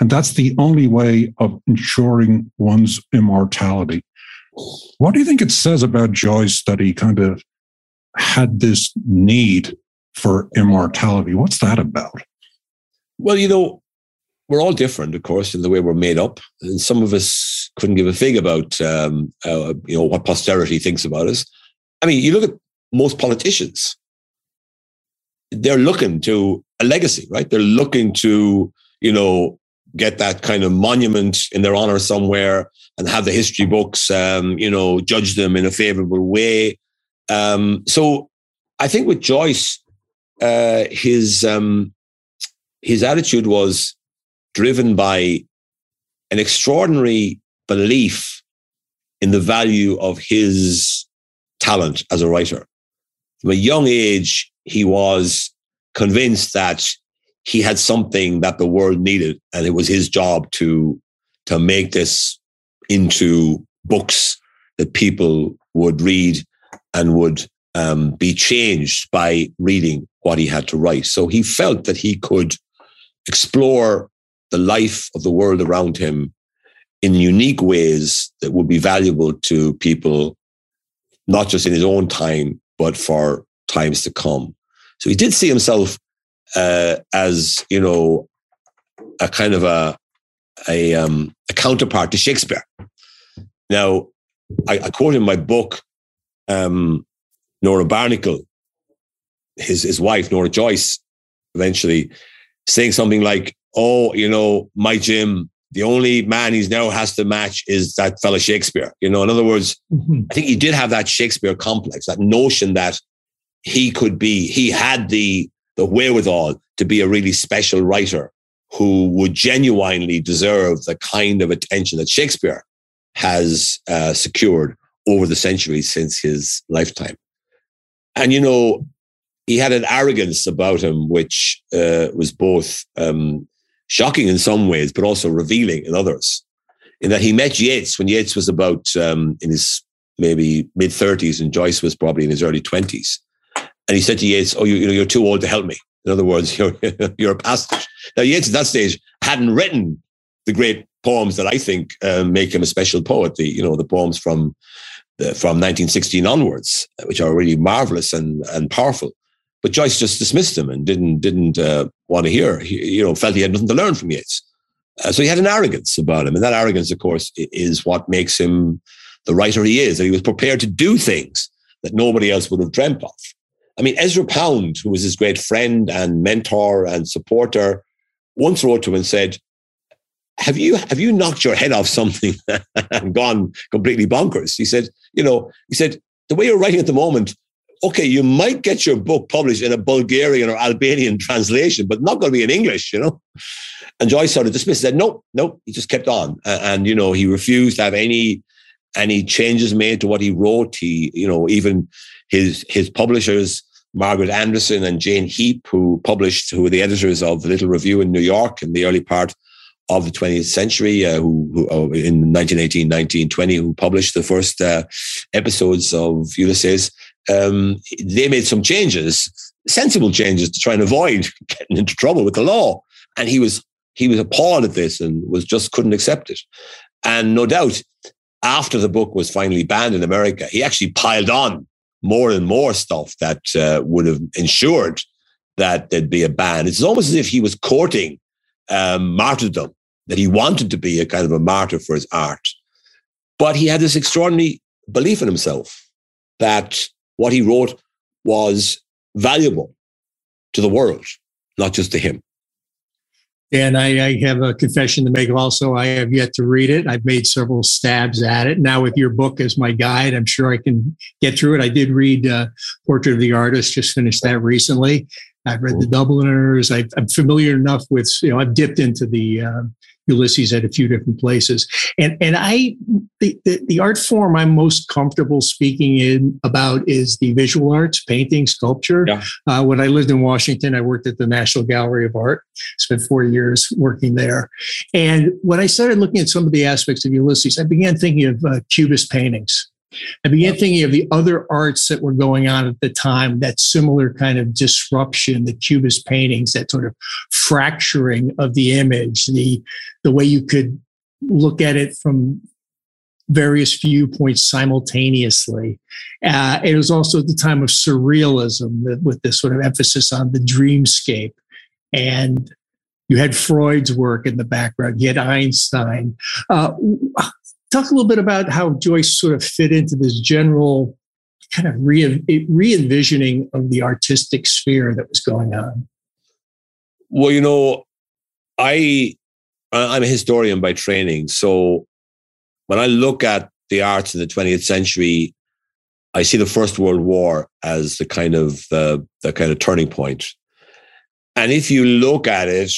And that's the only way of ensuring one's immortality. What do you think it says about Joyce that he kind of had this need for immortality? What's that about? Well, you know, we're all different, of course, in the way we're made up. And some of us couldn't give a fig about, um, uh, you know, what posterity thinks about us. I mean, you look at most politicians; they're looking to a legacy, right? They're looking to, you know, get that kind of monument in their honor somewhere and have the history books, um, you know, judge them in a favorable way. Um, so I think with Joyce, uh, his um, his attitude was driven by an extraordinary belief in the value of his talent as a writer. From a young age, he was convinced that he had something that the world needed, and it was his job to to make this into books that people would read and would um, be changed by reading what he had to write. So he felt that he could explore the life of the world around him in unique ways that would be valuable to people, not just in his own time, but for times to come. So he did see himself uh, as, you know, a kind of a a, um, a counterpart to Shakespeare. Now, I, I quote in my book um, Nora Barnacle, his his wife Nora Joyce, eventually saying something like, "Oh, you know, my Jim, the only man he's now has to match is that fellow Shakespeare." You know, in other words, mm-hmm. I think he did have that Shakespeare complex, that notion that he could be, he had the the wherewithal to be a really special writer who would genuinely deserve the kind of attention that Shakespeare has uh, secured over the centuries since his lifetime. And, you know, he had an arrogance about him, which uh, was both um, shocking in some ways, but also revealing in others. In that he met Yeats when Yeats was about um, in his maybe mid 30s and Joyce was probably in his early 20s. And he said to Yeats, Oh, you, you know, you're too old to help me. In other words, [laughs] you're, you're a passage. Now, Yeats at that stage hadn't written the great poems that I think uh, make him a special poet. The, you know, the poems from the, from 1916 onwards, which are really marvelous and, and powerful. But Joyce just dismissed him and didn't didn't uh, want to hear. He, you know, felt he had nothing to learn from Yeats. Uh, so he had an arrogance about him, and that arrogance, of course, is what makes him the writer he is. That he was prepared to do things that nobody else would have dreamt of. I mean, Ezra Pound, who was his great friend and mentor and supporter, once wrote to him and said, have you have you knocked your head off something [laughs] and gone completely bonkers? He said, you know, he said, the way you're writing at the moment, okay, you might get your book published in a Bulgarian or Albanian translation, but not going to be in English, you know? And Joyce sort of dismissed, said, no, no, he just kept on. And, and, you know, he refused to have any, any changes made to what he wrote. He, you know, even his, his publishers, Margaret Anderson and Jane Heap, who published, who were the editors of the Little Review in New York in the early part of the 20th century, uh, who, who oh, in 1918, 1920, who published the first uh, episodes of Ulysses, um, they made some changes, sensible changes to try and avoid [laughs] getting into trouble with the law. And he was he was appalled at this and was just couldn't accept it. And no doubt, after the book was finally banned in America, he actually piled on more and more stuff that uh, would have ensured that there'd be a ban. It's almost as if he was courting um, martyrdom that he wanted to be a kind of a martyr for his art. But he had this extraordinary belief in himself that what he wrote was valuable to the world, not just to him. And I, I, have a confession to make also. I have yet to read it. I've made several stabs at it. Now, with your book as my guide, I'm sure I can get through it. I did read uh, Portrait of the Artist, just finished that recently. I've read the Dubliners. i am familiar enough with, you know, I've dipped into the uh, Ulysses at a few different places. And and I the, the, the, art form I'm most comfortable speaking in about is the visual arts, painting, sculpture. Yeah. Uh, when I lived in Washington, I worked at the National Gallery of Art. Spent four years working there. And when I started looking at some of the aspects of Ulysses, I began thinking of uh, Cubist paintings. I began thinking of the other arts that were going on at the time, that similar kind of disruption, the Cubist paintings, that sort of fracturing of the image, the, the way you could look at it from various viewpoints simultaneously. Uh, it was also at the time of surrealism with, with this sort of emphasis on the dreamscape. And you had Freud's work in the background. You had Einstein. Uh, talk a little bit about how Joyce sort of fit into this general kind of re envisioning of the artistic sphere that was going on. Well, you know, I I'm a historian by training, so when I look at the arts in the 20th century, I see the First World War as the kind of uh, the kind of turning point. And if you look at it,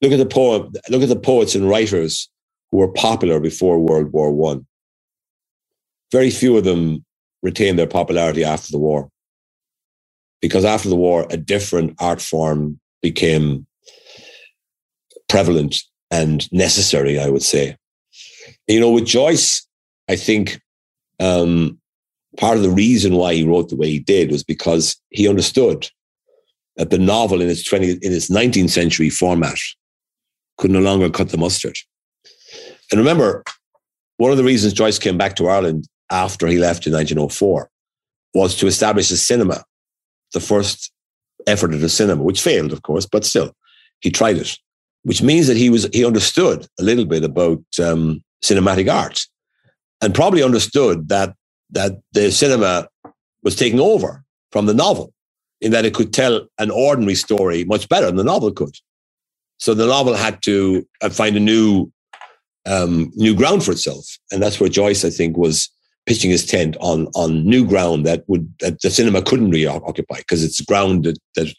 look at the poem, look at the poets and writers who were popular before World War One. very few of them retained their popularity after the war. Because after the war, a different art form became prevalent and necessary, I would say. You know, with Joyce, I think um, part of the reason why he wrote the way he did was because he understood that the novel in its 20 in its 19th century format could no longer cut the mustard. And remember, one of the reasons Joyce came back to Ireland after he left in 1904 was to establish a cinema, the first effort at a cinema, which failed, of course, but still, he tried it, which means that he was he understood a little bit about um, cinematic art, and probably understood that that the cinema was taking over from the novel, in that it could tell an ordinary story much better than the novel could. So the novel had to uh, find a new um, new ground for itself, and that's where Joyce, I think, was pitching his tent on on new ground that would that the cinema couldn't really occupy because it's ground that, that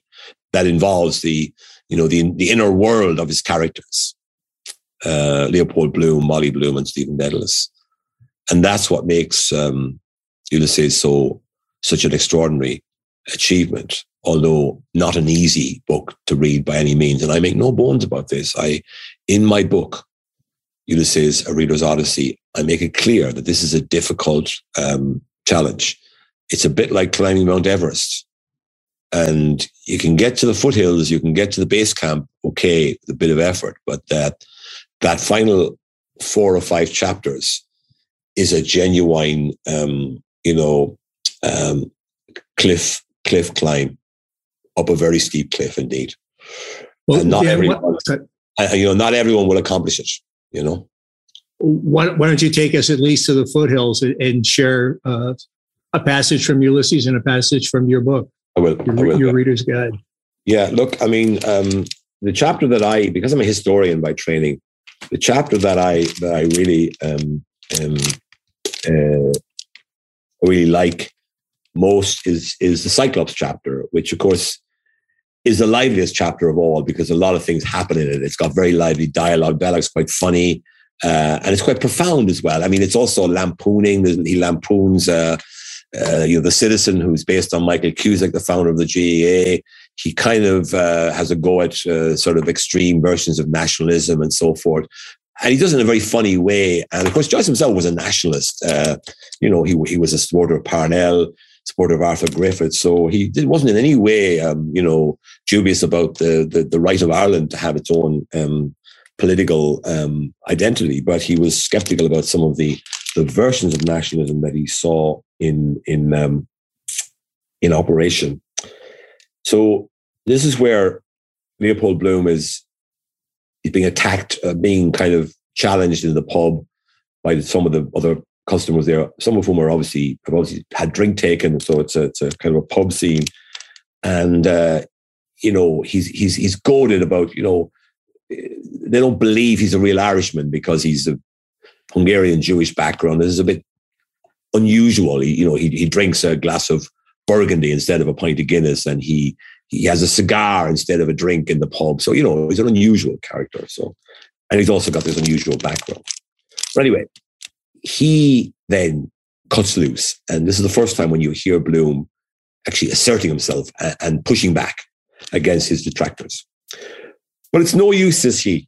that involves the you know the the inner world of his characters, uh, Leopold Bloom, Molly Bloom, and Stephen Dedalus, and that's what makes um, Ulysses so such an extraordinary achievement. Although not an easy book to read by any means, and I make no bones about this. I, in my book, Ulysses, A Reader's Odyssey, I make it clear that this is a difficult um, challenge. It's a bit like climbing Mount Everest. And you can get to the foothills, you can get to the base camp, okay, with a bit of effort, but that that final four or five chapters is a genuine, um, you know, um, cliff cliff climb up a very steep cliff indeed. Well, and not yeah, everyone, what, you know, not everyone will accomplish it. You know why, why, don't you take us at least to the foothills and share uh, a passage from Ulysses and a passage from your book? I will. Your, I will. your reader's guide. Yeah, look, I mean, um, the chapter that I, because I'm a historian by training, the chapter that I that I really um, um, uh, really like most is is the Cyclops chapter, which of course is the liveliest chapter of all because a lot of things happen in it. It's got very lively dialogue. Dialogue's quite funny. Uh, and it's quite profound as well. I mean, it's also lampooning. He lampoons, uh, uh, you know, the citizen who's based on Michael Cusack, the founder of the GAA. He kind of uh, has a go at uh, sort of extreme versions of nationalism and so forth. And he does it in a very funny way. And of course, Joyce himself was a nationalist. Uh, you know, he, he was a supporter of Parnell, supporter of Arthur Griffith. So he wasn't in any way, um, you know, dubious about the, the, the right of Ireland to have its own um, political um, identity, but he was skeptical about some of the the versions of nationalism that he saw in in um, in operation. So this is where Leopold Bloom is is being attacked, uh, being kind of challenged in the pub by some of the other customers there. Some of whom are obviously have obviously had drink taken, so it's a it's a kind of a pub scene, and uh, you know he's he's he's goaded about you know they don't believe he's a real Irishman because he's a Hungarian Jewish background. This is a bit unusual. He, you know, he, he drinks a glass of Burgundy instead of a pint of Guinness, and he he has a cigar instead of a drink in the pub. So you know, he's an unusual character. So, and he's also got this unusual background. But anyway, he then cuts loose, and this is the first time when you hear Bloom actually asserting himself and, pushing back against his detractors. But it's no use, says he.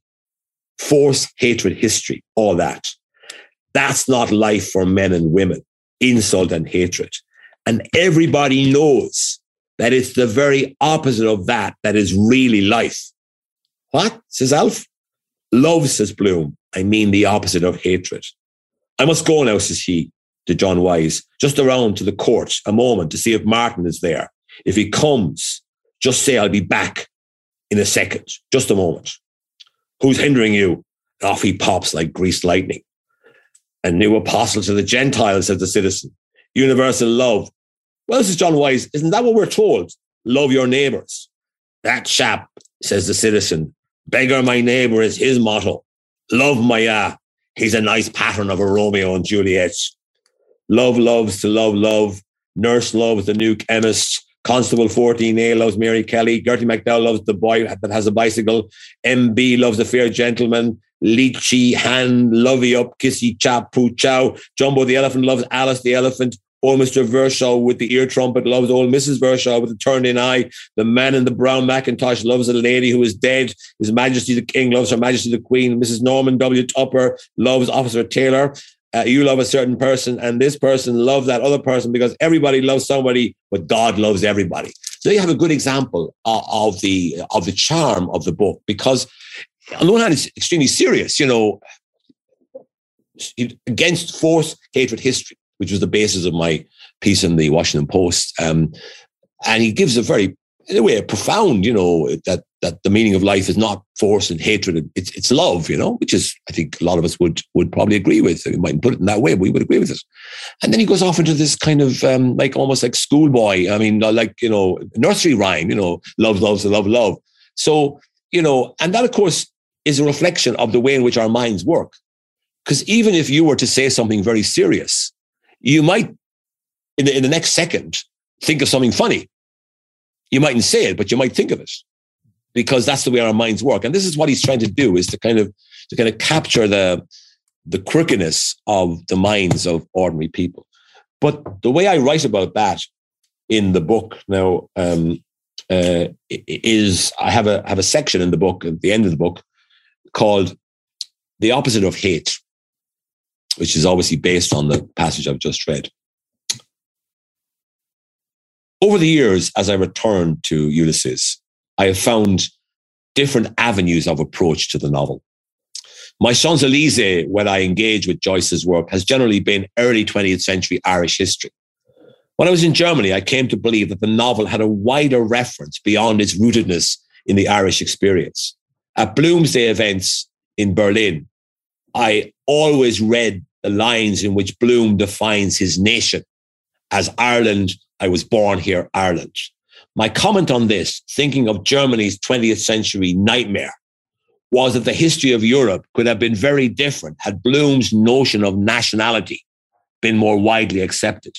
Force, hatred, history, all that. That's not life for men and women. Insult and hatred. And everybody knows that it's the very opposite of that that is really life. What? says Alf. Love, says Bloom. I mean the opposite of hatred. I must go now, says he to John Wyse, just around to the court a moment to see if Martin is there. If he comes, just say I'll be back in a second, just a moment. Who's hindering you? Off he pops like greased lightning. A new apostle to the Gentiles, said the citizen. Universal love. Well, says John Wyse. Isn't that what we're told? Love your neighbors. That chap, says the citizen. Beggar my neighbor is his motto. Love my ah. He's a nice pattern of a Romeo and Juliet. Love loves to love love. Nurse loves the new chemist. Constable 14A loves Mary Kelly. Gerty MacDowell loves the boy that has a bicycle. MB loves the fair gentleman. Leechy, Han, Lovey Up, Kissy, Chap, Poo Chow. Jumbo the elephant loves Alice the elephant. Old Mr. Verschoyle with the ear trumpet loves old Mrs. Verschoyle with the turned in eye. The man in the brown Macintosh loves a lady who is dead. His Majesty the King loves Her Majesty the Queen. Mrs. Norman W. Tupper loves Officer Taylor. Uh, you love a certain person, and this person loves that other person because everybody loves somebody, but God loves everybody. So you have a good example of, of the of the charm of the book because on the one hand, it's extremely serious, you know, against force, hatred, history, which was the basis of my piece in the Washington Post. Um, and he gives a very, in a way, a profound, you know, that that the meaning of life is not force and hatred; it's it's love, you know, which is I think a lot of us would would probably agree with. We might put it in that way, but we would agree with it. And then he goes off into this kind of um, like almost like schoolboy. I mean, like you know, nursery rhyme. You know, love, loves, love, love. So you know, and that of course is a reflection of the way in which our minds work. Because even if you were to say something very serious, you might, in the, in the next second, think of something funny. You mightn't say it, but you might think of it because that's the way our minds work. And this is what he's trying to do is to kind of, to kind of capture the, the quirkiness of the minds of ordinary people. But the way I write about that in the book now um, uh, is I have a have a section in the book at the end of the book called The Opposite of Hate, which is obviously based on the passage I've just read. Over the years, as I returned to Ulysses, I have found different avenues of approach to the novel. My Champs Elysees, when I engage with Joyce's work, has generally been early 20th century Irish history. When I was in Germany, I came to believe that the novel had a wider reference beyond its rootedness in the Irish experience. At Bloomsday events in Berlin, I always read the lines in which Bloom defines his nation as Ireland. I was born here, Ireland. My comment on this, thinking of Germany's 20th century nightmare, was that the history of Europe could have been very different had Bloom's notion of nationality been more widely accepted.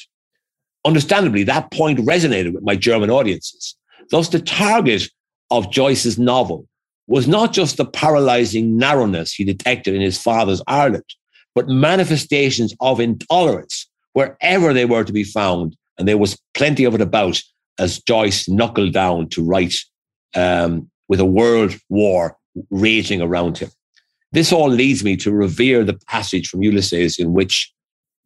Understandably, that point resonated with my German audiences. Thus, the target of Joyce's novel was not just the paralyzing narrowness he detected in his father's Ireland, but manifestations of intolerance wherever they were to be found. And there was plenty of it about as Joyce knuckled down to write um, with a world war raging around him. This all leads me to revere the passage from Ulysses in which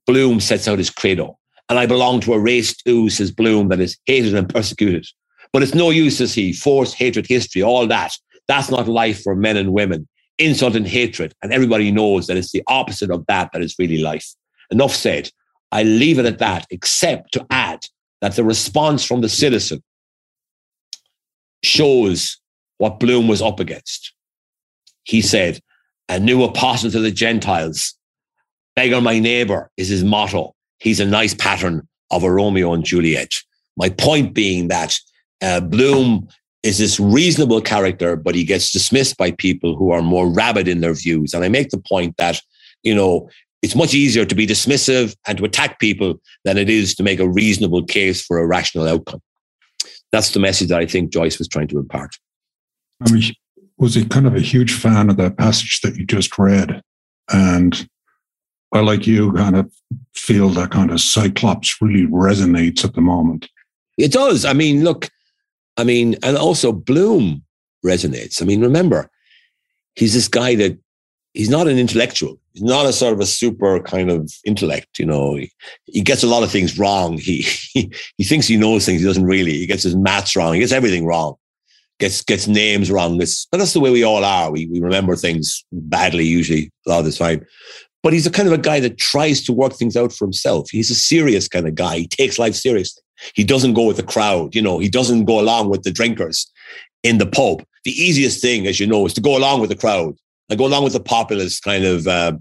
Bloom sets out his credo. And I belong to a race too, says Bloom, that is hated and persecuted. But it's no use, says he, force, hatred, history, all that. That's not life for men and women. Insult and hatred. And everybody knows that it's the opposite of that that is really life. Enough said. I leave it at that, except to add that the response from the citizen shows what Bloom was up against. He said, A new apostle to the Gentiles. Beggar my neighbor is his motto. He's a nice pattern of a Romeo and Juliet. My point being that uh, Bloom is this reasonable character, but he gets dismissed by people who are more rabid in their views. And I make the point that, you know, it's much easier to be dismissive and to attack people than it is to make a reasonable case for a rational outcome. That's the message that I think Joyce was trying to impart. I mean, was he kind of a huge fan of that passage that you just read? And I, like you, kind of feel that kind of Cyclops really resonates at the moment. It does. I mean, look, I mean, and also Bloom resonates. I mean, remember, he's this guy that he's not an intellectual. He's not a sort of a super kind of intellect. You know, he, he gets a lot of things wrong. He, he he thinks he knows things. He doesn't really. He gets his maths wrong. He gets everything wrong. Gets gets names wrong. It's, but that's the way we all are. We we remember things badly usually a lot of the time. But he's a kind of a guy that tries to work things out for himself. He's a serious kind of guy. He takes life seriously. He doesn't go with the crowd. You know, he doesn't go along with the drinkers in the pub. The easiest thing, as you know, is to go along with the crowd and go along with the populist kind of, uh,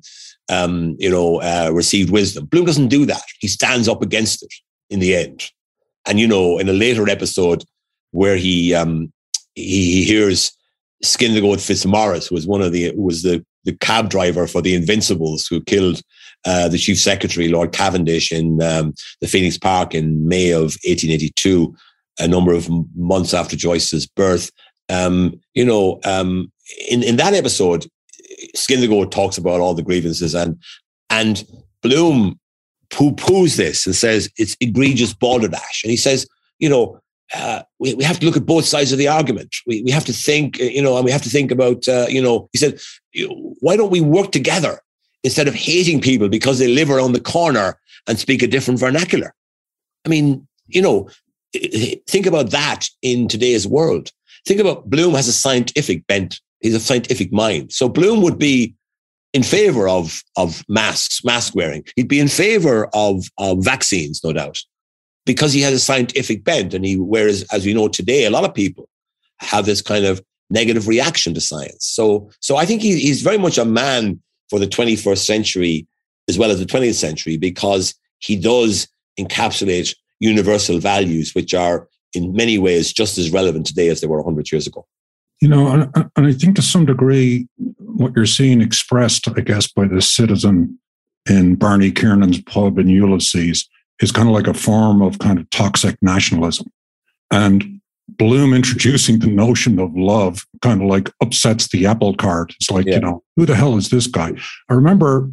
um, you know, uh, received wisdom. Bloom doesn't do that. He stands up against it in the end. And, you know, in a later episode where he, um, he, he hears Skin the Goat Fitzmaurice, was one of the, was the, the cab driver for the Invincibles who killed uh, the chief secretary, Lord Cavendish, in um, the Phoenix Park in May of 1882. a number of months after Joyce's birth. Um, you know, um, in in that episode, Skin the Goat talks about all the grievances, and and Bloom poo poos this and says it's egregious balderdash, and he says, you know, uh, we, we have to look at both sides of the argument. We, we have to think, you know, and we have to think about, uh, you know, he said, why don't we work together instead of hating people because they live around the corner and speak a different vernacular? I mean, you know, think about that in today's world. Think about Bloom has a scientific bent. He's a scientific mind. So Bloom would be in favor of, of masks, mask wearing. He'd be in favor of, of vaccines, no doubt because he has a scientific bent. And he, whereas, as we know today, a lot of people have this kind of negative reaction to science. So, so I think he, he's very much a man for the 21st century as well as the 20th century because he does encapsulate universal values, which are in many ways just as relevant today as they were 100 years ago. You know, and, and I think to some degree, what you're seeing expressed, I guess, by the citizen in Barney Kiernan's pub in Ulysses is kind of like a form of kind of toxic nationalism. And Bloom introducing the notion of love kind of like upsets the apple cart. It's like, yeah. you know, who the hell is this guy? I remember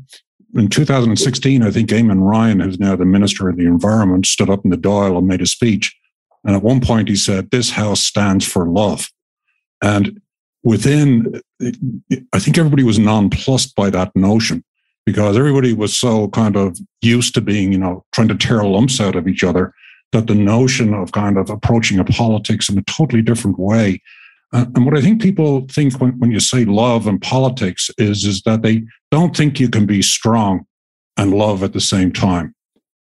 in 2016, I think Eamon Ryan, who's now the Minister of the Environment, stood up in the Dáil and made a speech. And at one point he said, This house stands for love. And within, I think everybody was nonplussed by that notion because everybody was so kind of used to being, you know, trying to tear lumps out of each other that the notion of kind of approaching a politics in a totally different way. Uh, and what I think people think when, when you say love and politics is, is that they don't think you can be strong and love at the same time.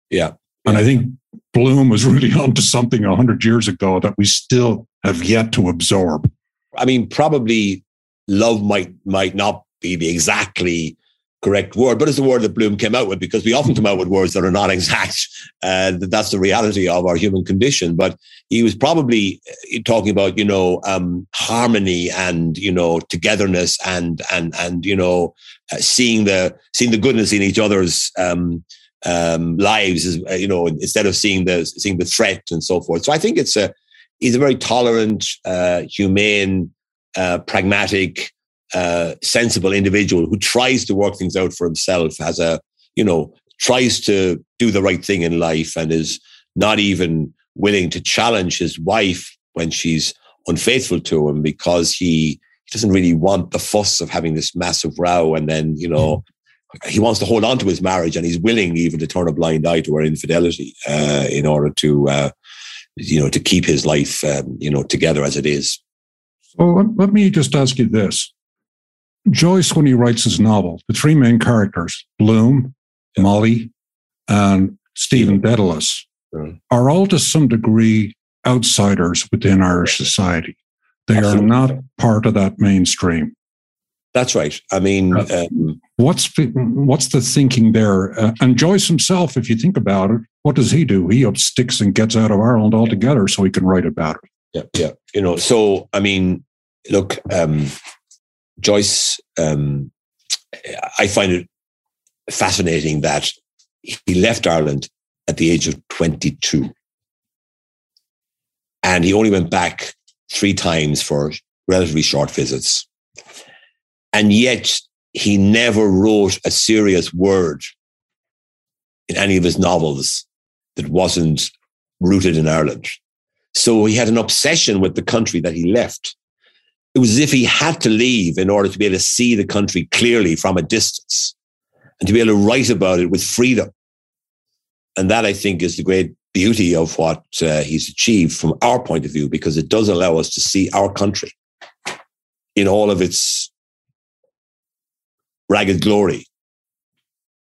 Yeah. And I think Bloom was really [laughs] onto something 100 years ago that we still have yet to absorb. I mean, probably love might might not be the exactly correct word, but it's the word that Bloom came out with because we often come out with words that are not exact. Uh, that's the reality of our human condition. But he was probably uh, talking about, you know, um, harmony and, you know, togetherness and, and, and, you know, uh, seeing the, seeing the goodness in each other's, um, um, lives, is, uh, you know, instead of seeing the, seeing the threat and so forth. So I think it's a, he's a very tolerant, uh, humane, uh, pragmatic, uh, sensible individual who tries to work things out for himself, has a, you know, tries to do the right thing in life and is not even willing to challenge his wife when she's unfaithful to him because he, he doesn't really want the fuss of having this massive row and then, you know, he wants to hold on to his marriage and he's willing even to turn a blind eye to her infidelity uh, in order to, uh, you know, to keep his life, um, you know, together as it is. So let me just ask you this. Joyce, when he writes his novel, the three main characters, Bloom. Molly, and Stephen Dedalus, are all to some degree outsiders within Irish society. They Absolutely. are not part of that mainstream. That's right. I mean, um, what's what's the thinking there? Uh, and Joyce himself, if you think about it, what does he do? He up sticks and gets out of Ireland altogether so he can write about it. Yeah, yeah. You know, so I mean, look, um, Joyce, um, I find it fascinating that he left Ireland at the age of 22. And he only went back three times for relatively short visits. And yet he never wrote a serious word in any of his novels that wasn't rooted in Ireland. So he had an obsession with the country that he left it was as if he had to leave in order to be able to see the country clearly from a distance and to be able to write about it with freedom. And that, I think, is the great beauty of what uh, he's achieved from our point of view, because it does allow us to see our country in all of its ragged glory,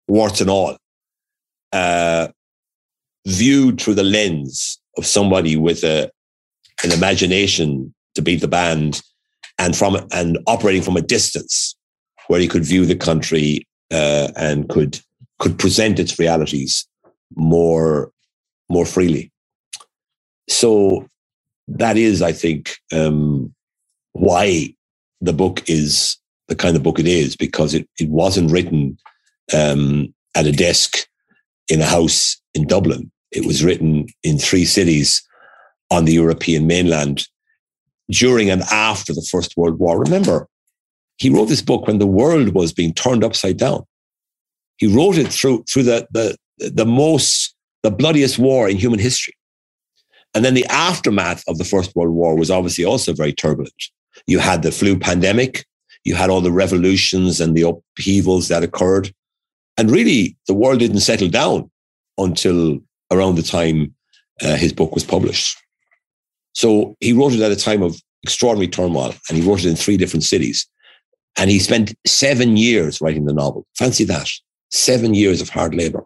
warts and all, uh, viewed through the lens of somebody with a, an imagination to beat the band and from and operating from a distance where he could view the country uh, and could could present its realities more more freely. So that is, I think, um, why the book is the kind of book it is because it it wasn't written um, at a desk in a house in Dublin. It was written in three cities on the European mainland during and after the First World War. Remember, he wrote this book when the world was being turned upside down. He wrote it through through the the the most the bloodiest war in human history. And then the aftermath of the First World War was obviously also very turbulent. You had the flu pandemic, you had all the revolutions and the upheavals that occurred. And really, the world didn't settle down until around the time uh, his book was published. So he wrote it at a time of extraordinary turmoil, and he wrote it in three different cities. And he spent seven years writing the novel. Fancy that. Seven years of hard labor.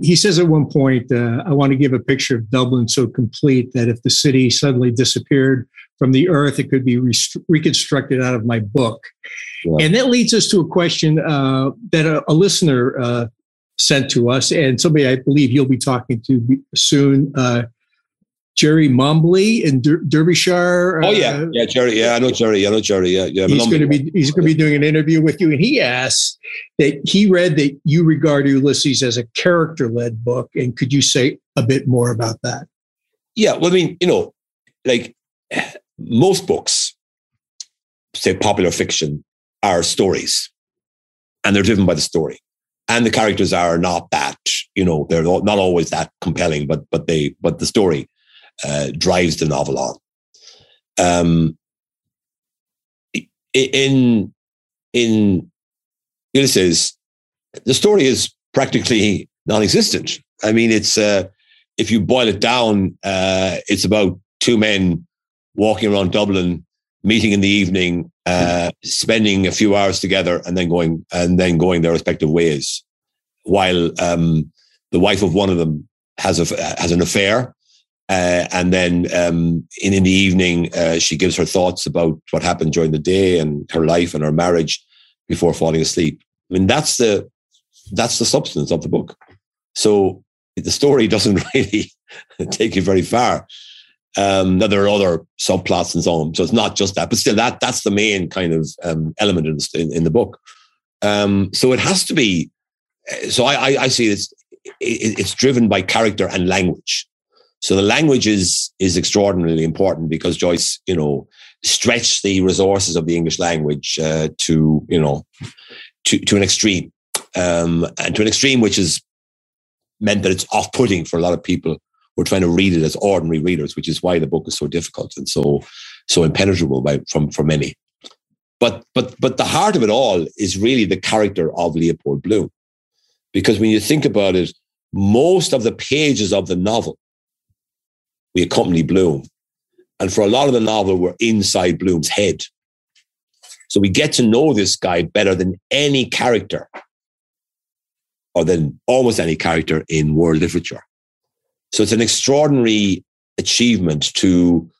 He says at one point, uh, I want to give a picture of Dublin so complete that if the city suddenly disappeared from the earth, it could be rest- reconstructed out of my book. Yeah. And that leads us to a question uh, that a, a listener uh, sent to us, and somebody I believe you'll be talking to soon. Uh, Jerry Mombley in Der- Derbyshire. Oh yeah, uh, yeah, Jerry. Yeah, I know Jerry. I know Jerry. Yeah, yeah. He's going to be he's going to be doing an interview with you, and he asks that he read that you regard Ulysses as a character led book, and could you say a bit more about that? Yeah, well, I mean, you know, like most books, say popular fiction, are stories, and they're driven by the story, and the characters are not that, you know, they're not always that compelling, but but they but the story uh, drives the novel on. Um, in in Ulysses, the story is practically non-existent. I mean, it's uh, if you boil it down, uh, it's about two men walking around Dublin, meeting in the evening, uh, spending a few hours together, and then going and then going their respective ways. While um, the wife of one of them has a has an affair, uh, and then um, in, in the evening, uh, she gives her thoughts about what happened during the day and her life and her marriage before falling asleep. I mean, that's the that's the substance of the book. So the story [laughs] doesn't really [laughs] take you very far. Um, now there are other subplots and so on, so it's not just that, but still, that that's the main kind of um, element in the, in, the book. Um, so it has to be. So I, I, I see it's it's driven by character and language. So the language is is extraordinarily important because Joyce, you know, stretched the resources of the English language uh, to you know to to an extreme, um, and to an extreme which has meant that it's off putting for a lot of people who are trying to read it as ordinary readers, which is why the book is so difficult and so so impenetrable by from for many. But but but the heart of it all is really the character of Leopold Bloom, because when you think about it, most of the pages of the novel we accompany Bloom. And for a lot of the novel, we're inside Bloom's head. So we get to know this guy better than any character or than almost any character in world literature. So it's an extraordinary achievement to,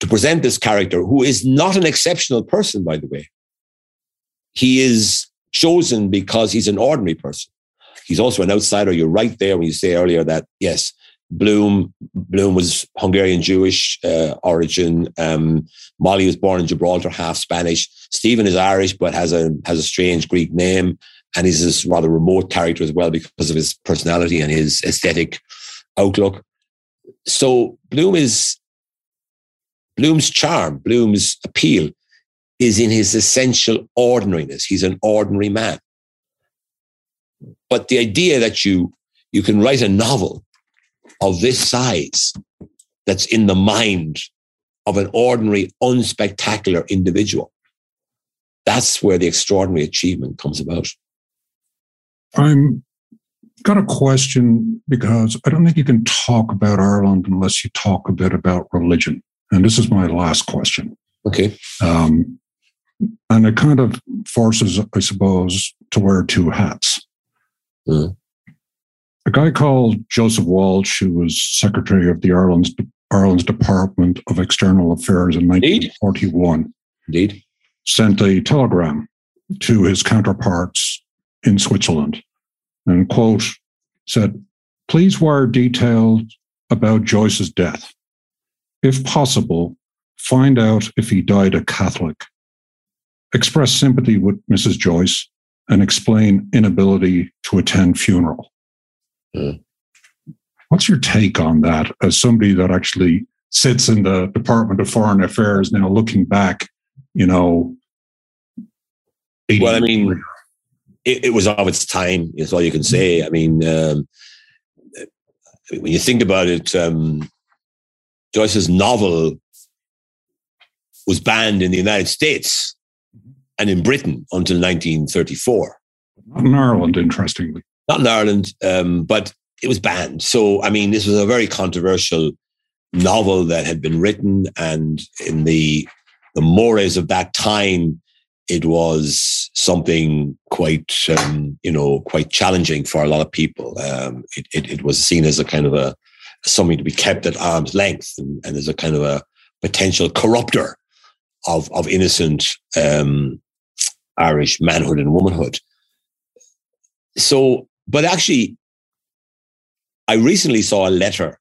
to present this character who is not an exceptional person, by the way. He is chosen because he's an ordinary person. He's also an outsider. You're right there when you say earlier that, yes, Bloom Bloom was Hungarian Jewish uh, origin. Um, Molly was born in Gibraltar, half Spanish. Stephen is Irish, but has a has a strange Greek name, and he's this rather remote character as well because of his personality and his aesthetic outlook. So Bloom is Bloom's charm, Bloom's appeal is in his essential ordinariness. He's an ordinary man. But the idea that you you can write a novel of this size that's in the mind of an ordinary, unspectacular individual. That's where the extraordinary achievement comes about. I'm got a question because I don't think you can talk about Ireland unless you talk a bit about religion. And this is my last question. Okay. Um, and it kind of forces, I suppose, to wear two hats. Mm a guy called Joseph Walsh, who was secretary of the Ireland's, Ireland's Department of External Affairs in 1941, Indeed. sent a telegram to his counterparts in Switzerland and, quote, said, please wire details about Joyce's death. If possible, find out if he died a Catholic. Express sympathy with Mrs. Joyce and explain inability to attend funeral. What's your take on that as somebody that actually sits in the Department of Foreign Affairs now, looking back, you know. Well, I mean, it, it, was of its time. Is all you can say. I mean, um, when you think about it, um, Joyce's novel was banned in the United States and in Britain until 1934. Not in Ireland, interestingly. Not in Ireland, um, but it was banned. So, I mean, this was a very controversial novel that had been written, and in the the mores of that time, it was something quite, um, you know, quite challenging for a lot of people. Um, it, it, it, was seen as a kind of a something to be kept at arm's length, and, and as a kind of a potential corrupter of of innocent um, Irish manhood and womanhood. So, but actually, I recently saw a letter.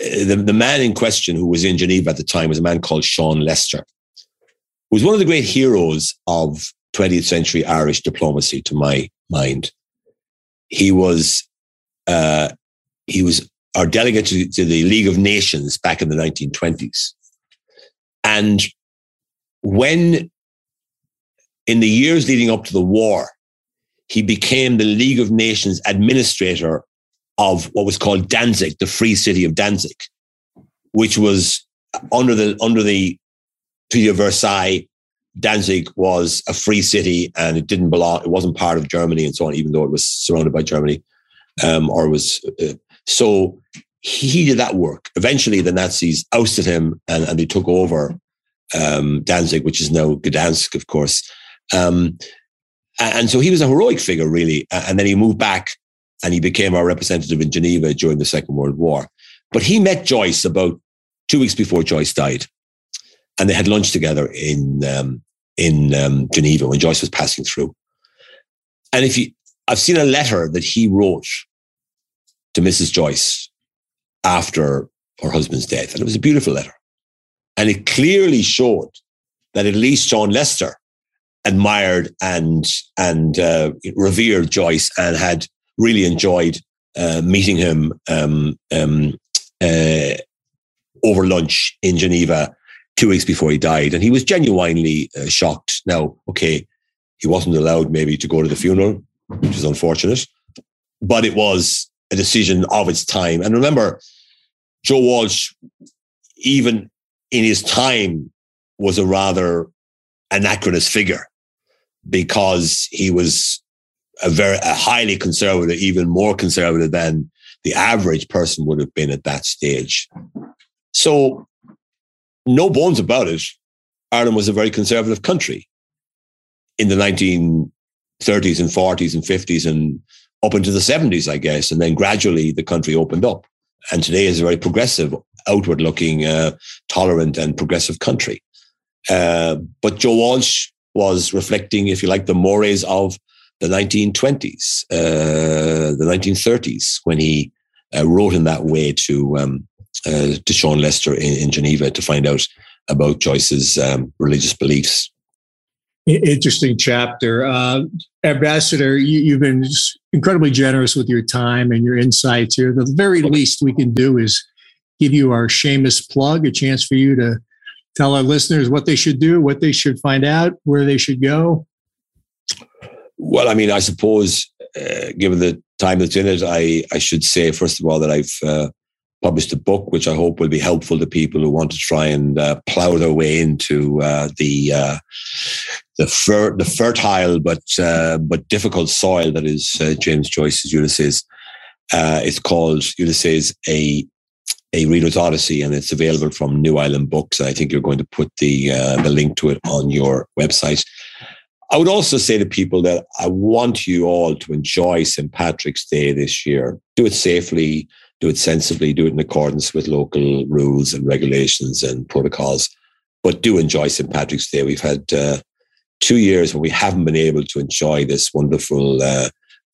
Uh, the, the man in question who was in Geneva at the time was a man called Sean Lester, who was one of the great heroes of 20th century Irish diplomacy, to my mind. He was uh, he was our delegate to, to the League of Nations back in the 1920s. And when in the years leading up to the war, he became the League of Nations administrator of what was called Danzig, the free city of Danzig, which was under the under the Treaty of Versailles. Danzig was a free city and it didn't belong. It wasn't part of Germany and so on, even though it was surrounded by Germany, um, or was uh, so. He did that work. Eventually, the Nazis ousted him and, and they took over um, Danzig, which is now Gdansk, of course. Um, and so he was a heroic figure, really. And then he moved back and he became our representative in Geneva during the Second World War. But he met Joyce about two weeks before Joyce died. And they had lunch together in, um, in um, Geneva when Joyce was passing through. And if you, I've seen a letter that he wrote to Mrs. Joyce after her husband's death. And it was a beautiful letter. And it clearly showed that at least Sean Lester admired and and uh, revered Joyce and had really enjoyed uh, meeting him um, um, uh, over lunch in Geneva two weeks before he died, and he was genuinely uh, shocked. Now, okay, he wasn't allowed maybe to go to the funeral, which is unfortunate, but it was a decision of its time. And remember, Joe Walsh, even in his time, was a rather anachronist figure because he was a very a highly conservative, even more conservative than the average person would have been at that stage. So, no bones about it. Ireland was a very conservative country in the 1930s and 40s and 50s and up into the 70s, I guess. And then gradually the country opened up. And today is a very progressive, outward looking, uh, tolerant, and progressive country. Uh, but Joe Walsh was reflecting, if you like, the mores of the 1920s, uh, the 1930s, when he uh, wrote in that way to um, uh, to Sean Lester in, in, Geneva to find out about Joyce's um, religious beliefs. Interesting chapter, uh, Ambassador. You, have been incredibly generous with your time and your insights here. The very least we can do is give you our shameless plug, a chance for you to tell our listeners what they should do, what they should find out, where they should go? Well, I mean, I suppose, uh, given the time that's in it, I, I should say, first of all, that I've uh, published a book which I hope will be helpful to people who want to try and uh, plow their way into uh, the uh, the, fer- the fertile but uh, but difficult soil that is James Joyce's Ulysses. it's called Ulysses, a a Reader's Odyssey, and it's available from New Island Books. I think you're going to put the uh, the link to it on your website. I would also say to people that I want you all to enjoy St. Patrick's Day this year. Do it safely, do it sensibly, do it in accordance with local rules and regulations and protocols. But do enjoy St. Patrick's Day. We've had uh, two years where we haven't been able to enjoy this wonderful uh,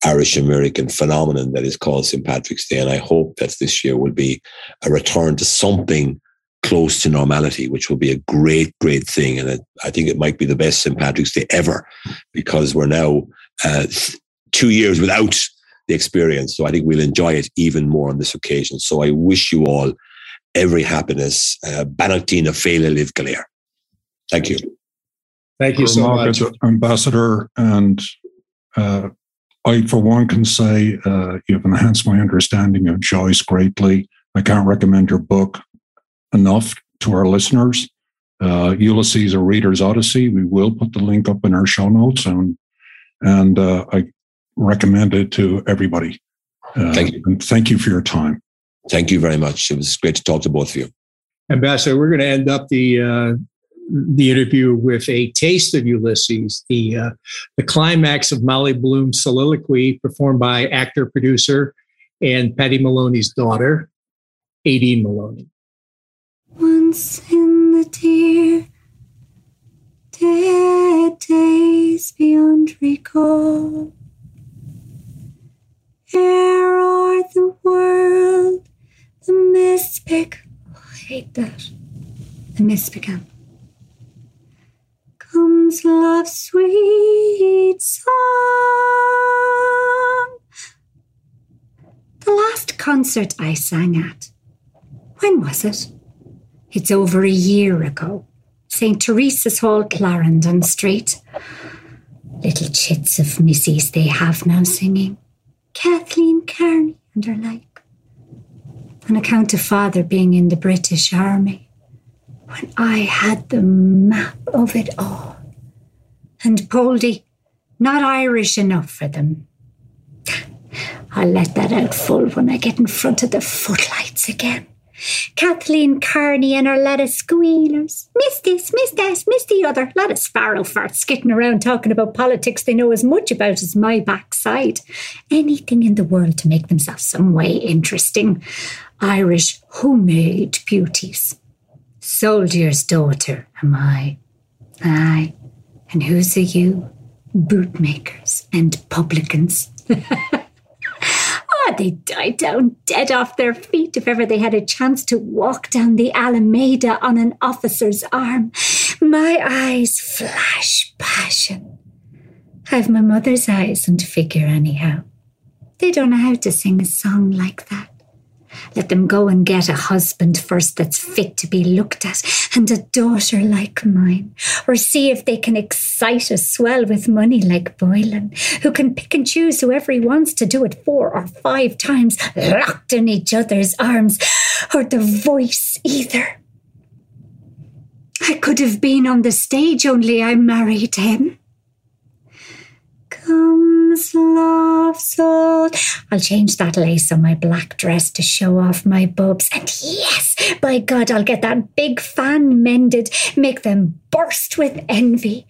Irish American phenomenon that is called St. Patrick's Day. And I hope that this year will be a return to something close to normality, which will be a great, great thing. And it, I think it might be the best St. Patrick's Day ever because we're now uh, two years without the experience. So I think we'll enjoy it even more on this occasion. So I wish you all every happiness. Uh, Beannachtaí na Féile libh go léir. Thank you. Thank you so much. Ambassador, and uh, I, for one, can say uh, you've enhanced my understanding of Joyce greatly. I can't recommend your book enough to our listeners. Uh, Ulysses, a Reader's Odyssey. We will put the link up in our show notes, and and uh, I recommend it to everybody. Uh, thank you. And thank you for your time. Thank you very much. It was great to talk to both of you. Ambassador, we're going to end up the uh, the interview with a taste of Ulysses, the uh, the climax of Molly Bloom's soliloquy, performed by actor producer and Paddy Moloney's daughter, Aedín Moloney. Once in the dear dead days beyond recall, ere o'er the world the mist. Oh, I hate that. The mist began comes love's sweet song. The last concert I sang at, when was it? It's over a year ago. St. Teresa's Hall, Clarendon Street. Little chits of missies they have now singing. Kathleen Kearney and her like. On account of father being in the British Army when I had the map of it all. And Poldy, not Irish enough for them. I'll let that out full when I get in front of the footlights again. Kathleen Kearney and her lot of squealers. Miss this, miss that, miss the other. Lot of sparrow farts skitting around talking about politics they know as much about as my backside. Anything in the world to make themselves some way interesting. Irish homemade beauties. Soldier's daughter am I. Aye, and who's are you? Bootmakers and publicans. [laughs] Ah, oh, they'd die down dead off their feet if ever they had a chance to walk down the Alameda on an officer's arm. My eyes flash passion. I've my mother's eyes and figure, anyhow. They don't know how to sing a song like that. Let them go and get a husband first that's fit to be looked at, and a daughter like mine. Or see if they can excite a swell with money like Boylan, who can pick and choose whoever he wants to do it four or five times, locked in each other's arms, or the voice either. I could have been on the stage, only I married him comes love sold. I'll change that lace on my black dress to show off my bubs. And yes, by God, I'll get that big fan mended, make them burst with envy.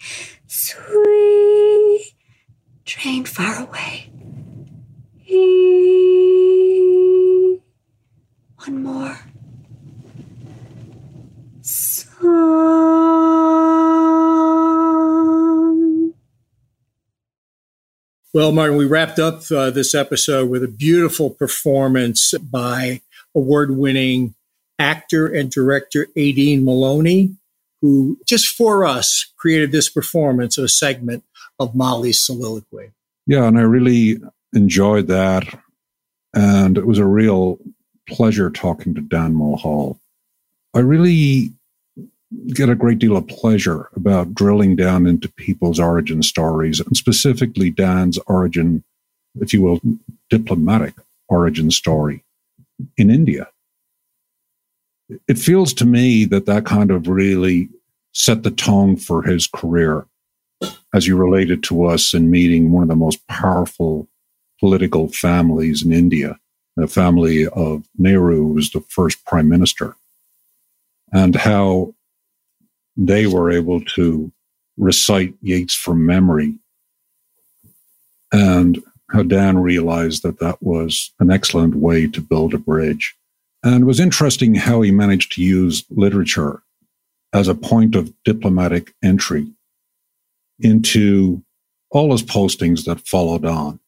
Sweet train far away. One more. Song. Well, Martin, we wrapped up uh, this episode with a beautiful performance by award winning actor and director Aedín Moloney, who just for us created this performance, of a segment of Molly's soliloquy. Yeah, and I really enjoyed that. And it was a real pleasure talking to Dan Mulhall. I really get a great deal of pleasure about drilling down into people's origin stories and specifically Dan's origin, if you will, diplomatic origin story in India. It feels to me that that kind of really set the tone for his career as he related to us in meeting one of the most powerful political families in India, the family of Nehru, who was the first prime minister, and how they were able to recite Yeats from memory. And how Dan realized that that was an excellent way to build a bridge. And it was interesting how he managed to use literature as a point of diplomatic entry into all his postings that followed on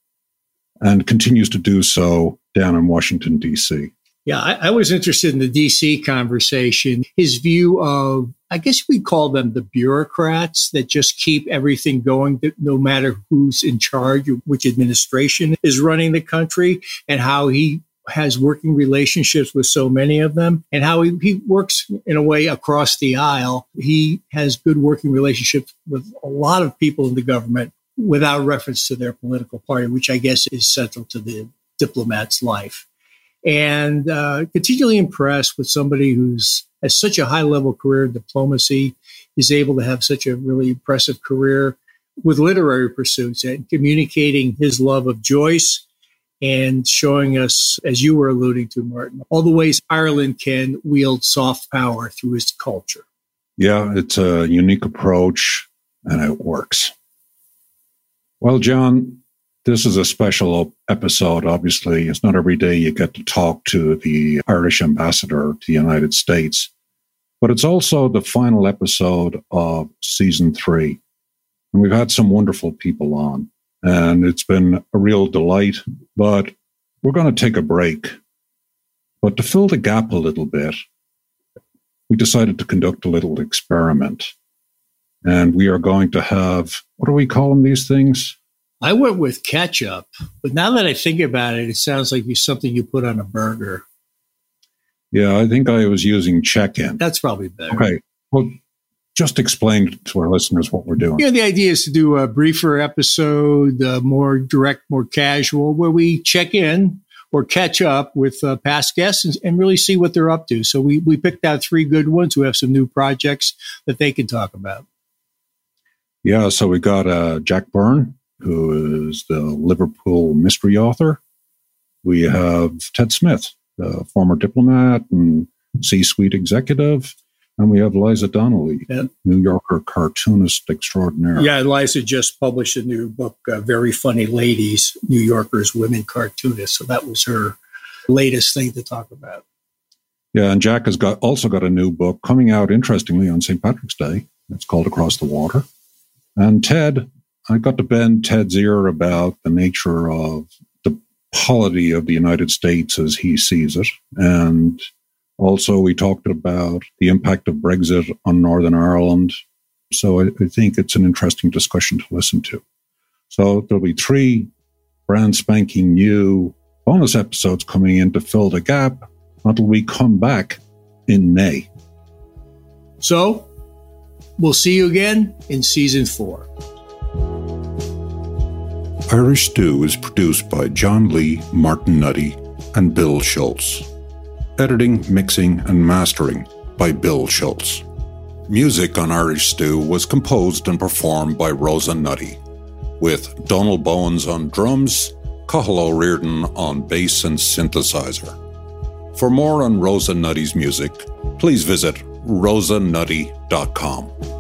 and continues to do so down in Washington, D.C. Yeah, I, I, was interested in the DC conversation. His view of, I guess we call them the bureaucrats that just keep everything going, no matter who's in charge, which administration is running the country, and how he has working relationships with so many of them and how he, he works in a way across the aisle. He has good working relationships with a lot of people in the government without reference to their political party, which I guess is central to the diplomat's life. And uh, continually impressed with somebody who's has such a high level career in diplomacy, is able to have such a really impressive career with literary pursuits and communicating his love of Joyce and showing us, as you were alluding to, Martin, all the ways Ireland can wield soft power through its culture. Yeah, it's a unique approach and it works. Well, John, this is a special episode. Obviously, it's not every day you get to talk to the Irish ambassador to the United States, but it's also the final episode of season three. And we've had some wonderful people on, and it's been a real delight. But we're going to take a break. But to fill the gap a little bit, we decided to conduct a little experiment. And we are going to have, what are we calling these things? I went with ketchup, but now that I think about it, it sounds like something you put on a burger. Yeah, I think I was using check-in. That's probably better. Okay. Well, just explain to our listeners what we're doing. Yeah, the idea is to do a briefer episode, uh, more direct, more casual, where we check in or catch up with uh, past guests and, and, really see what they're up to. So we, we picked out three good ones who have some new projects that they can talk about. Yeah, so we got uh, Jack Byrne, who is the Liverpool mystery author. We have Ted Smith, the former diplomat and C suite executive. And we have Liza Donnelly. New Yorker cartoonist extraordinaire. Yeah, Liza just published a new book, uh, Very Funny Ladies, New Yorker's Women Cartoonists. So that was her latest thing to talk about. Yeah, and Jack has got also got a new book coming out, interestingly, on St. Patrick's Day. It's called Across the Water. And Ted, I got to bend Ted's ear about the nature of the polity of the United States as he sees it. And also, we talked about the impact of Brexit on Northern Ireland. So I, I think it's an interesting discussion to listen to. So there'll be three brand spanking new bonus episodes coming in to fill the gap until we come back in May. So we'll see you again in season four. Irish Stew is produced by John Lee, Martin Nutty, and Bill Schultz. Editing, mixing, and mastering by Bill Schultz. Music on Irish Stew was composed and performed by Rosa Nutty, with Donald Bowens on drums, Cathal O'Riordan on bass and synthesizer. For more on Rosa Nutty's music, please visit rosanutty.com.